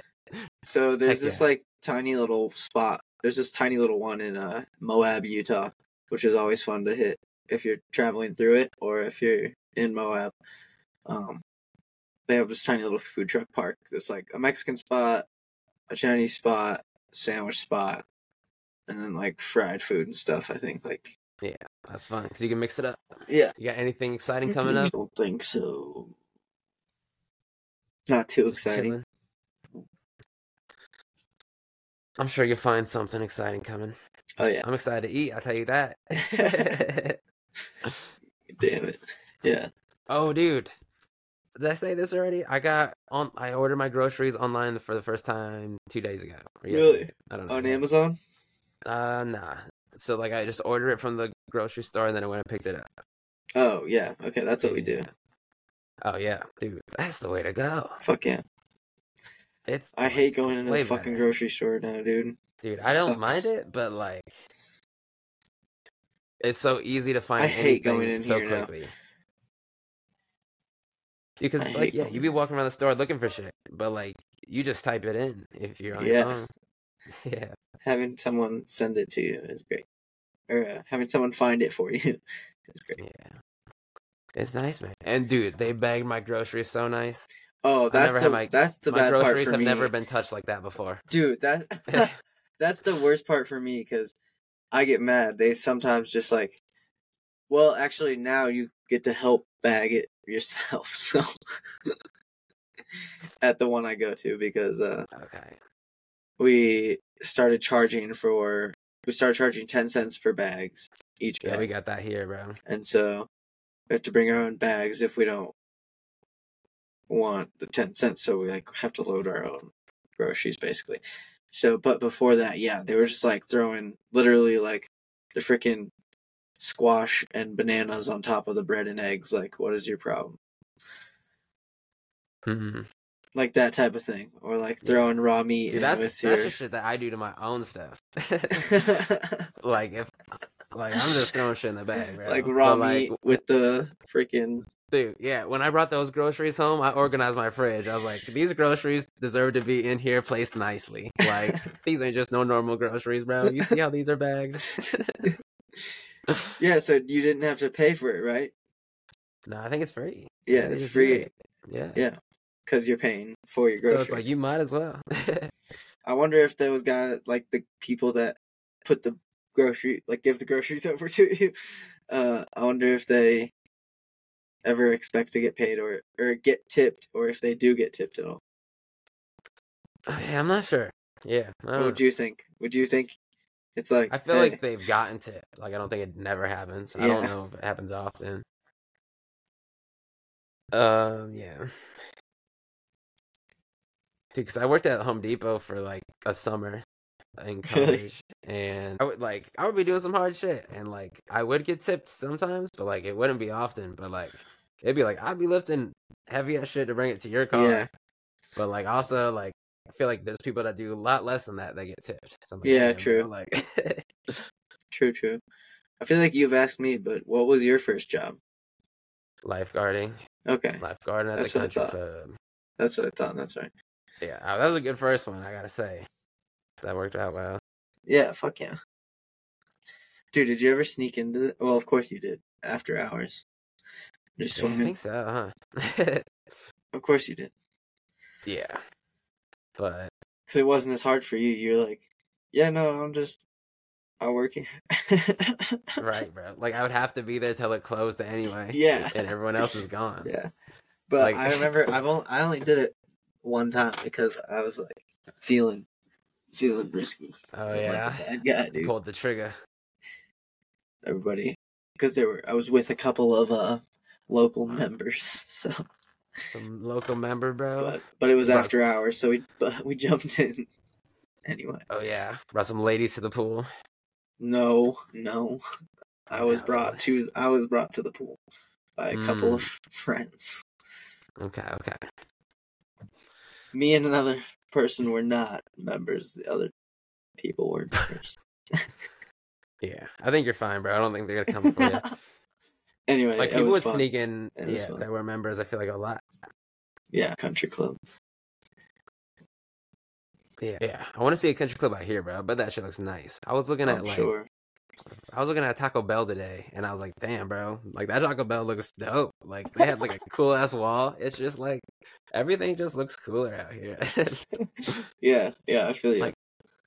So there's Heck this yeah. like tiny little spot. There's this tiny little one in uh Moab, Utah, which is always fun to hit if you're traveling through it or if you're in Moab. Um they have this tiny little food truck park. It's like a Mexican spot, a Chinese spot, sandwich spot, and then like fried food and stuff, I think. Like yeah, that's fun because you can mix it up. Yeah. You got anything exciting coming up? I don't think so. Not too Just exciting. chilling? I'm sure you'll find something exciting coming. Oh yeah. I'm excited to eat. I'll tell you that. <laughs> <laughs> <laughs> Damn it. Yeah. oh, dude. Did I say this already? I got on. I ordered my groceries online for the first time two days ago. Really? I don't know. On Amazon? Uh, nah. So like, I just ordered it from the grocery store, and then I went and picked it up. Oh yeah. Okay, that's what we do. Oh yeah, dude, that's the way to go. Fuck yeah. It's I hate going into the fucking better. grocery store now, dude. dude. I don't sucks. mind it, but like, it's so easy to find I hate going anything in so here now. quickly. Dude, because like, yeah, you be walking around the store looking for shit, but like, you just type it in if you're on Yeah. your. <laughs> Yeah, Having someone send it to you is great. Or uh, having someone find it for <laughs> you is great. yeah. It's nice, man. And dude, they bagged my groceries so nice. Oh, that's the my- that's the my bad part groceries for have me. never been touched like that before. Dude, that <laughs> that's the worst part for me because I get mad. They sometimes just like, well, actually, now you get to help bag it yourself. <laughs> So at the one I go to because uh, Okay. we started charging for we started charging ten cents for bags each Yeah, bag, we got that here, bro. and so we have to bring our own bags if we don't want the ten cents. So we like have to load our own groceries basically. So, but before that, yeah, they were just like throwing literally like the freaking squash and bananas on top of the bread and eggs. Like, what is your problem? Mhm. Like that type of thing, or like Yeah. throwing raw meat Dude, in that's with that's your. the shit that I do to my own stuff. <laughs> <laughs> like if like I'm just throwing shit in the bag, bro. like But, raw like, meat with the freaking Dude, yeah, when I brought those groceries home, I organized my fridge. I was like, these groceries deserve to be in here placed nicely. Like, <laughs> these ain't just no normal groceries, bro. You see how these are bagged? yeah, so you didn't have to pay for it, right? no, I think it's free. Yeah, it's you free. Yeah. Yeah, because you're paying for your groceries. So it's like you might as well. <laughs> I wonder if those guys, like the people that put the grocery, like give the groceries <laughs> over to you. Uh, I wonder if they ever expect to get paid or or get tipped, or if they do get tipped at all. yeah, I'm not sure. Yeah. What would you think? Would you think it's like? I feel hey, like they've gotten to. Like I don't think it never happens. I don't know if it happens often. Um, yeah. Dude, because I worked at Home Depot for like a summer in <laughs> Really? college, and I would like I would be doing some hard shit, and like I would get tipped sometimes, but like it wouldn't be often. But like it'd be like I'd be lifting heavy ass shit to bring it to your car, Yeah. but like also like I feel like there's people that do a lot less than that that get tipped. So like, Yeah, true. Like, <laughs> True, true. I feel like you've asked me, but what was your first job? lifeguarding, Okay, lifeguarding at That's the what I country thought. club. that's what I thought. That's right. Yeah, uh, that was a good first one. I gotta say, that worked out well. Yeah, fuck yeah. Dude, did you ever sneak into the? Well, of course you did. After hours, Yeah, I think so, huh? <laughs> Of course you did, yeah, but because it wasn't as hard for you. You're like, yeah, no, I'm just, I work here. <laughs> right, bro. Like I would have to be there till it closed anyway. Yeah. and everyone else is gone. <laughs> Yeah, but Like- I remember I've only I only did it one time because I was like feeling feeling risky. Oh I'm like yeah, bad guy, pulled the trigger. Everybody, because there were I was with a couple of uh local members, so Some local member, bro. but but it was Yes. after hours, so we but we jumped in anyway. oh yeah, brought some ladies to the pool. No, no, I was No. brought to I was brought to the pool by a couple Mm. of friends. Okay, okay. Me and another person were not members. The other people were members. <laughs> <laughs> Yeah, I think you're fine, bro. I don't think they're gonna come for you. <laughs> anyway, Like people would fun. sneak in, yeah, fun. that were members. I feel like a lot. Yeah, country club. Yeah, yeah. I want to see a country club out here, bro. But that shit looks nice. I was looking oh, at I'm like sure. I was looking at Taco Bell today, and I was like, "Damn, bro! Like that Taco Bell looks dope. Like they have like a <laughs> cool ass wall. It's just like everything just looks cooler out here. <laughs> Yeah, yeah, I feel you. Like-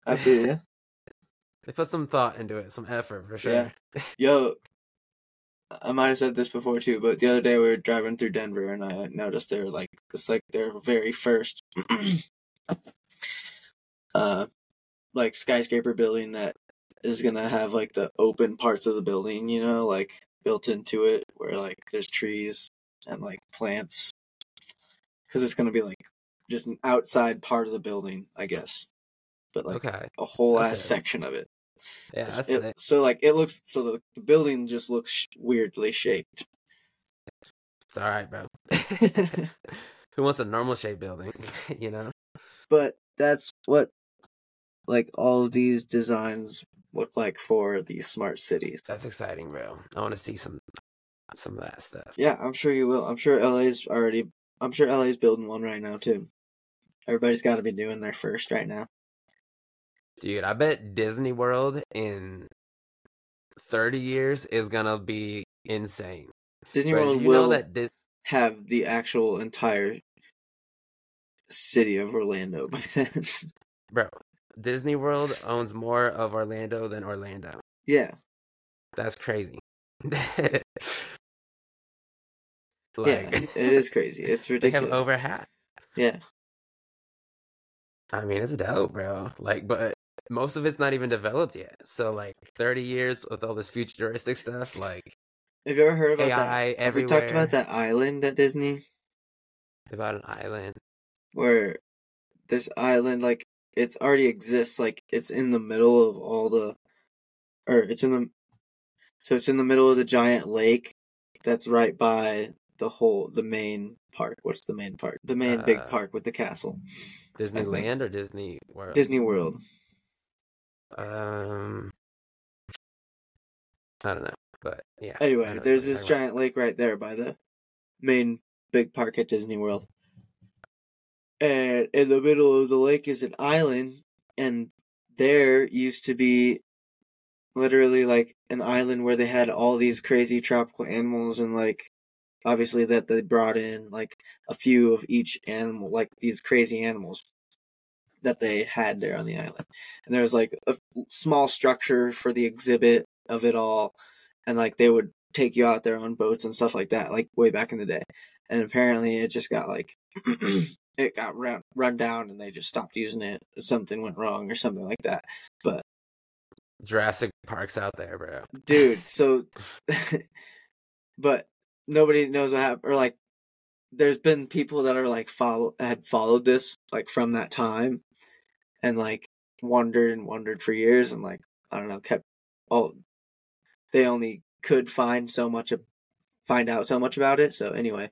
I feel you. <laughs> they put some thought into it, some effort for sure. Yeah. Yo, I might have said this before too, but the other day we were driving through Denver and I noticed they were like it's like their very first <clears throat> uh like skyscraper building that is gonna have like the open parts of the building, you know, like built into it where like there's trees and like plants because it's gonna be like just an outside part of the building, I guess, but like okay. a whole That's ass section of it. Yeah, that's It- it. so like it looks so the, the building just looks sh- weirdly shaped. It's all right, bro. <laughs> <laughs> Who wants a normal shaped building? <laughs> you know? but that's what like all of these designs look like for these smart cities. That's exciting, bro. I want to see some some of that stuff. Yeah, I'm sure you will. I'm sure LA's already I'm sure LA's building one right now too. Everybody's got to be doing their first right now. Dude, I bet Disney World in 30 years is gonna be insane. Disney Bro, World will that Dis- have the actual entire city of Orlando by <laughs> then. bro, Disney World owns more of Orlando than Orlando. yeah. That's crazy. <laughs> yeah, it is crazy. <laughs> It's they ridiculous. have over half. yeah. I mean, it's dope, bro. Like, but most of it's not even developed yet. So, like, 30 years with all this futuristic stuff, like Have you ever heard about AI that? Have we talked about that island at Disney about an island. where this island like it already exists like it's in the middle of all the or it's in the so it's in the middle of the giant lake that's right by the whole the main park. What's the main park? The main big Uh, park with the castle. Disneyland or Disney World? Disney World. Um, I don't know, but yeah. Anyway, there's this giant lake right there by the main big park at Disney World. And in the middle of the lake is an island, and there used to be literally like an island where they had all these crazy tropical animals and like obviously that they brought in like a few of each animal like these crazy animals that they had there on the island. And there was like a small structure for the exhibit of it all and like they would take you out there on boats and stuff like that like way back in the day. And apparently it just got like <clears throat> it got run, run down and they just stopped using it. Something went wrong or something like that. But Jurassic Park's out there, bro. dude so <laughs> <laughs> but nobody knows what happened or like there's been people that are like follow had followed this like from that time and like wondered and wondered for years and like i don't know kept oh they only could find so much of find out so much about it so anyway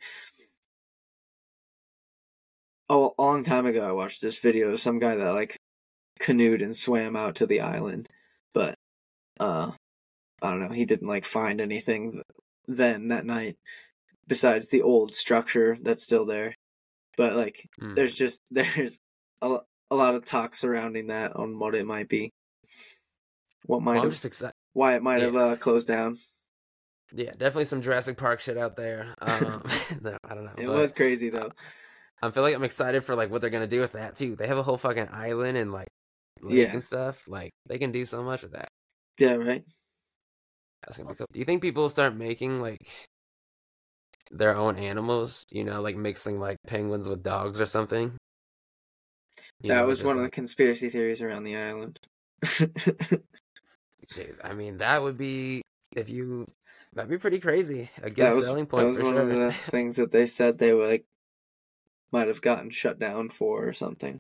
oh a long time ago i watched this video of some guy that like canoed and swam out to the island but uh i don't know he didn't like find anything then that night besides the old structure that's still there but like Mm. there's just <laughs> there's a, a lot of talk surrounding that on what it might be what might Well, I'm have just excited. why it might yeah. have uh, closed down Yeah, definitely some Jurassic Park shit out there. <laughs> Um, <laughs> no, I don't know. it was crazy though I feel like I'm excited for like what they're gonna do with that too. They have a whole fucking island and like lake Yeah. and stuff. Like they can do so much with that. yeah right That's gonna be cool. Do you think people start making like their own animals? You know, like mixing like penguins with dogs or something. That know, was one of the conspiracy theories around the island Dude, I mean, that would be if you. That'd be pretty crazy. A good that was, selling that was for one sure. of the <laughs> things that they said they were like might have gotten shut down for or something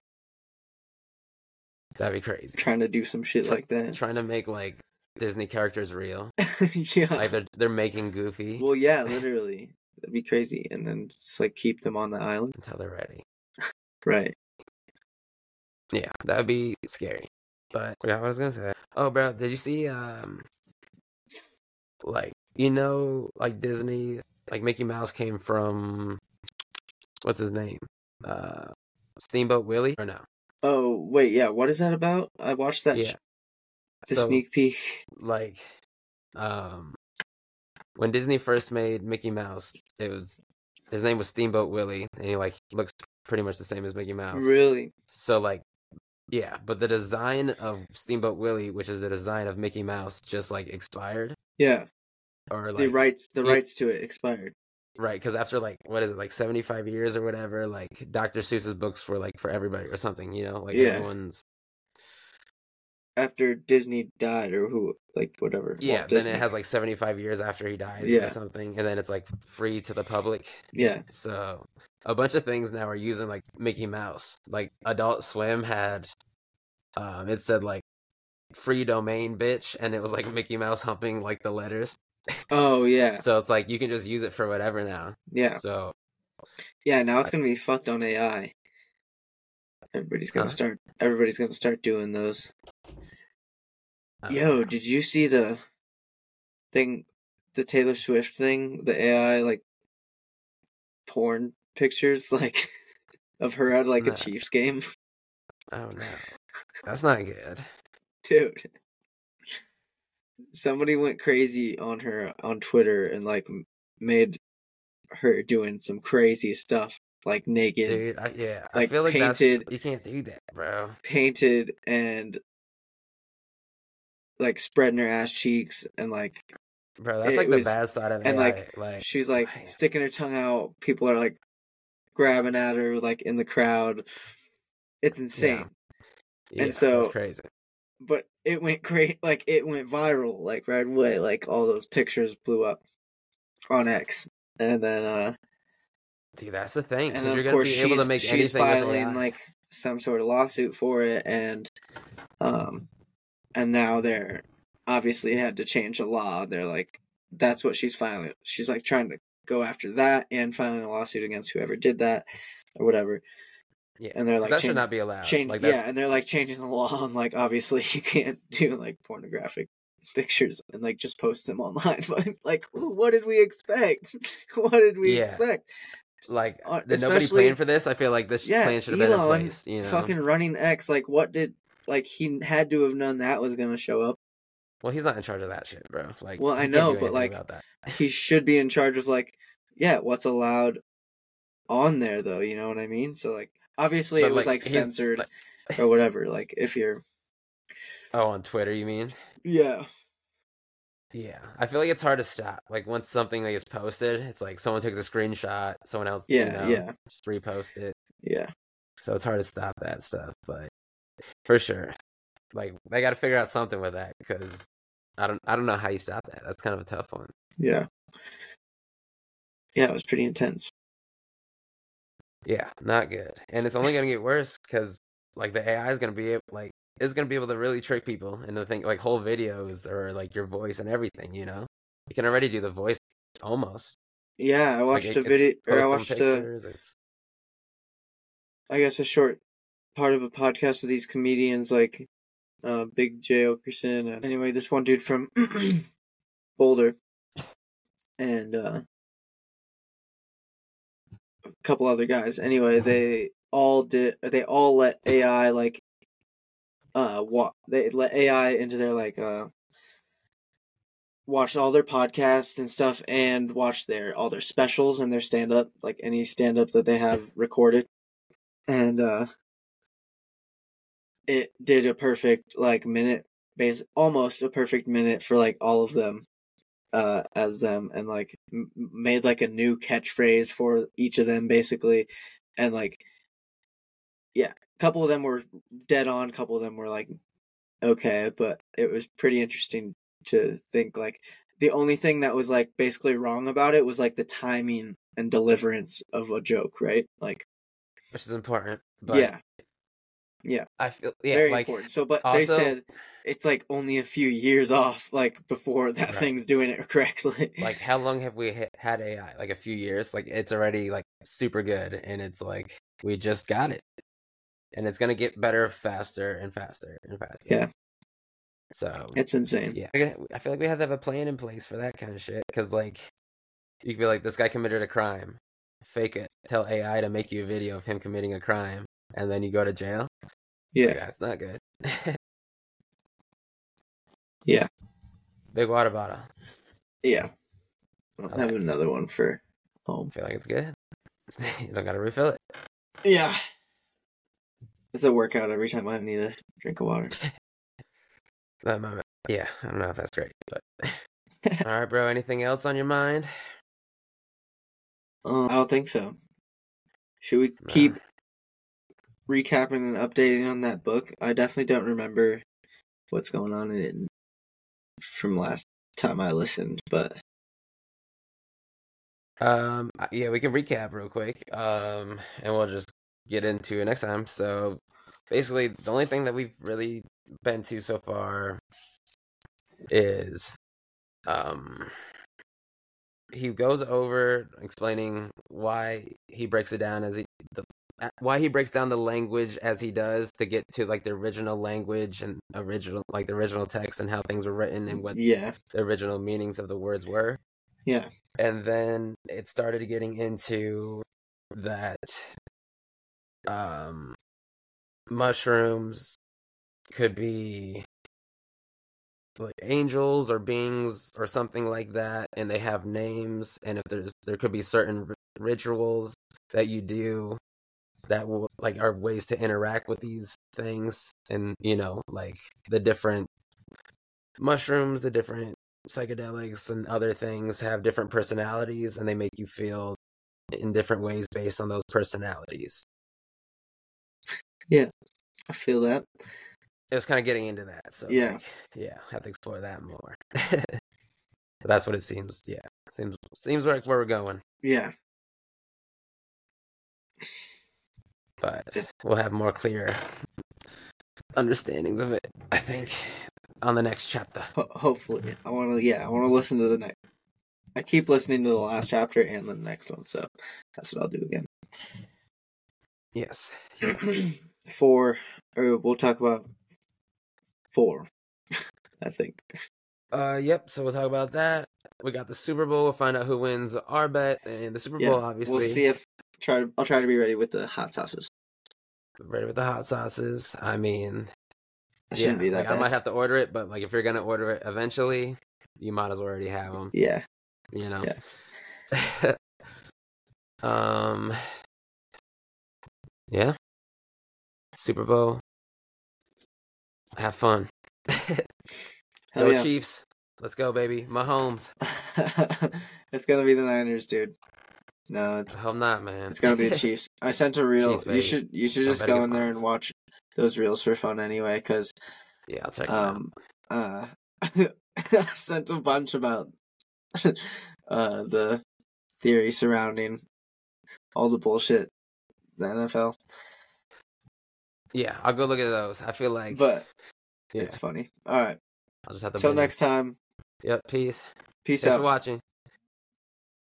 That'd be crazy. trying to do some shit like that Trying to make like Disney characters real. <laughs> yeah Like they're they're making Goofy well yeah <laughs> literally that'd be crazy and then just like keep them on the island until they're ready. right Yeah, that'd be scary. But yeah, what I was gonna say. Oh, bro, did you see um, like you know, like Disney, like Mickey Mouse came from what's his name, uh, Steamboat Willie or no? oh wait yeah what is that about i watched that Yeah. sh- the So sneak peek <laughs> like, um, when Disney first made Mickey Mouse, it was his name was Steamboat Willie, and he like looks pretty much the same as Mickey Mouse. really So like yeah, but the design of Steamboat Willie, which is the design of Mickey Mouse, just like expired yeah or like the rights the it- rights to it expired right because after like what is it like 75 years or whatever like Dr. Seuss's books were like for everybody or something, you know? Like Yeah. everyone's after disney died or who like whatever Yeah, then Disney. it has like 75 years after he dies Yeah. or something and then it's like free to the public. yeah So a bunch of things now are using like Mickey Mouse. Like Adult Swim had um it said like free domain bitch and it was like Mickey Mouse humping like the letters. oh yeah So it's like you can just use it for whatever now. yeah So yeah now it's gonna be fucked on ai everybody's gonna Huh? start everybody's gonna start doing those I Yo, did you see the thing, the Taylor Swift thing, the AI like porn pictures, <laughs> like of her at like Nah. a Chiefs game, oh no, that's not good. dude? Somebody went crazy on her on Twitter and like made her doing some crazy stuff, like naked, Dude, I, yeah, I Like, feel like painted- you can't do that, bro. painted, and like spreading her ass cheeks and like Bro, that's like the was- bad side of it and, like, like she's like man. sticking her tongue out. People are like grabbing at her, like in the crowd. It's insane. Yeah, so- that's crazy. But it went great. Like it went viral. Like right away. Like all those pictures blew up on X, and then uh, Dude, that's the thing and then you're of gonna course be able to she's make she's filing like some sort of lawsuit for it, and um, and now they're obviously had to change the law. They're like that's what she's filing. She's like trying to go after that and filing a lawsuit against whoever did that or whatever. Yeah, and they're like that change- should not be allowed. change like yeah and they're like changing the law and like obviously <laughs> you can't do like pornographic pictures and like just post them online. <laughs> But like, what did we expect? <laughs> what did we Yeah. expect? Like, Uh, did nobody especially- plan for this? I feel like this Yeah, plan should have been in place. You know, fucking running X. Like, what did like he had to have known that was gonna show up. well, he's not in charge of that shit, bro. Like, Well, I know, but, like. He should be in charge of like, yeah, what's allowed on there though. You know what I mean? So like, obviously But, it was like, like censored like- or whatever. Like, if you're Oh, on Twitter, you mean? yeah, Yeah, I feel like it's hard to stop. Like once something like is posted, it's like someone takes a screenshot, someone else, you Yeah, know, yeah. just repost it. yeah, So it's hard to stop that stuff, but for sure, like they got to figure out something with that because I don't, I don't know how you stop that. That's kind of a tough one. yeah, yeah. It was pretty intense. Yeah, not good, and it's only gonna get worse because like the AI is gonna be able, like is gonna be able to really trick people into think like whole videos or like your voice and everything. You know, you can already do the voice almost. Yeah, I Like, watched it- a video. Or I watched a, it's I guess a short part of a podcast with these comedians like uh Big Jay Oakerson and anyway this one dude from <clears throat> Boulder and uh a couple other guys. Anyway, they all did they all let AI like uh wa- they let AI into their like uh watched all their podcasts and stuff and watched their all their specials and their stand up like any stand up that they have recorded and uh it did a perfect like minute base almost a perfect minute for like all of them uh as them and like m- made like a new catchphrase for each of them basically and like yeah a couple of them were dead on a couple of them were like okay but it was pretty interesting to think like the only thing that was like basically wrong about it was like the timing and deliverance of a joke right like which is important. But yeah yeah I feel yeah, very like important. So, but also- they said it's like only a few years off, like before that Right. thing's doing it <laughs> correctly. like how long have we ha- had AI? Like a few years. Like it's already like super good, and it's like we just got it, and it's gonna get better faster and faster and faster. Yeah. So it's insane. yeah, I feel like we have to have a plan in place for that kind of shit. Because like you could be like, this guy committed a crime, fake it, tell AI to make you a video of him committing a crime, and then you go to jail. Yeah, Like, that's not good. <laughs> Yeah. Big water bottle. yeah. I'll have another one for home. I feel like it's good. <laughs> you don't gotta refill it. Yeah, it's a workout every time I need a drink of water. <laughs> That moment. Yeah, I don't know if that's great, but <laughs> all right, bro. Anything else on your mind? Um, I don't think so. Should we Nah. keep recapping and updating on that book? I definitely don't remember what's going on in it from last time I listened, but Um, yeah, we can recap real quick. Um, and we'll just get into it next time. So, basically, the only thing that we've really been to so far is, um, he goes over explaining why he breaks it down as he the why he breaks down the language as he does to get to like the original language and original like the original text and how things were written and what yeah, the original meanings of the words were. Yeah, and then it started getting into that um mushrooms could be like angels or beings or something like that and they have names and if there's there could be certain ri- rituals that you do that will like are ways to interact with these things and you know like the different mushrooms the different psychedelics and other things have different personalities and they make you feel in different ways based on those personalities. Yeah i feel that. It was kind of getting into that. So Yeah. like, yeah, have to explore that more. <laughs> that's what it seems. Yeah, seems seems like where we're going. Yeah, But we'll have more clear understandings of it. I think on the next chapter. Ho- hopefully, I want to. Yeah, I want to listen to the next. I keep listening to the last chapter and the next one, so that's what I'll do again. Yes. <clears throat> four, or we'll talk about four. <laughs> I think Uh, yep. So we'll talk about that. We got the Super Bowl. We'll find out who wins our bet and the Super Yeah, Bowl. Obviously, We'll see if try. I'll try to be ready with the hot sauces. Ready with the hot sauces. I mean, It shouldn't yeah, be that like, I might have to order it, but like if you're gonna order it eventually, you might as well already have them. Yeah. You know. Yeah. <laughs> um. Yeah. Super Bowl. Have fun. <laughs> Hell Go yeah. Chiefs. Let's go, baby. Mahomes. <laughs> it's gonna be the Niners, dude. No, it's I hope not, man. it's gonna be the <laughs> Chiefs. I sent a reel. Chiefs, you should you should just go in there and watch those reels for fun anyway, because yeah, I'll check it out. um uh <laughs> I sent a bunch about <laughs> uh the theory surrounding all the bullshit the NFL, Yeah, I'll go look at those. I feel like, but yeah, it's funny. All right, I'll just have to. till next time. Yep. Peace. Peace Thanks out. for watching.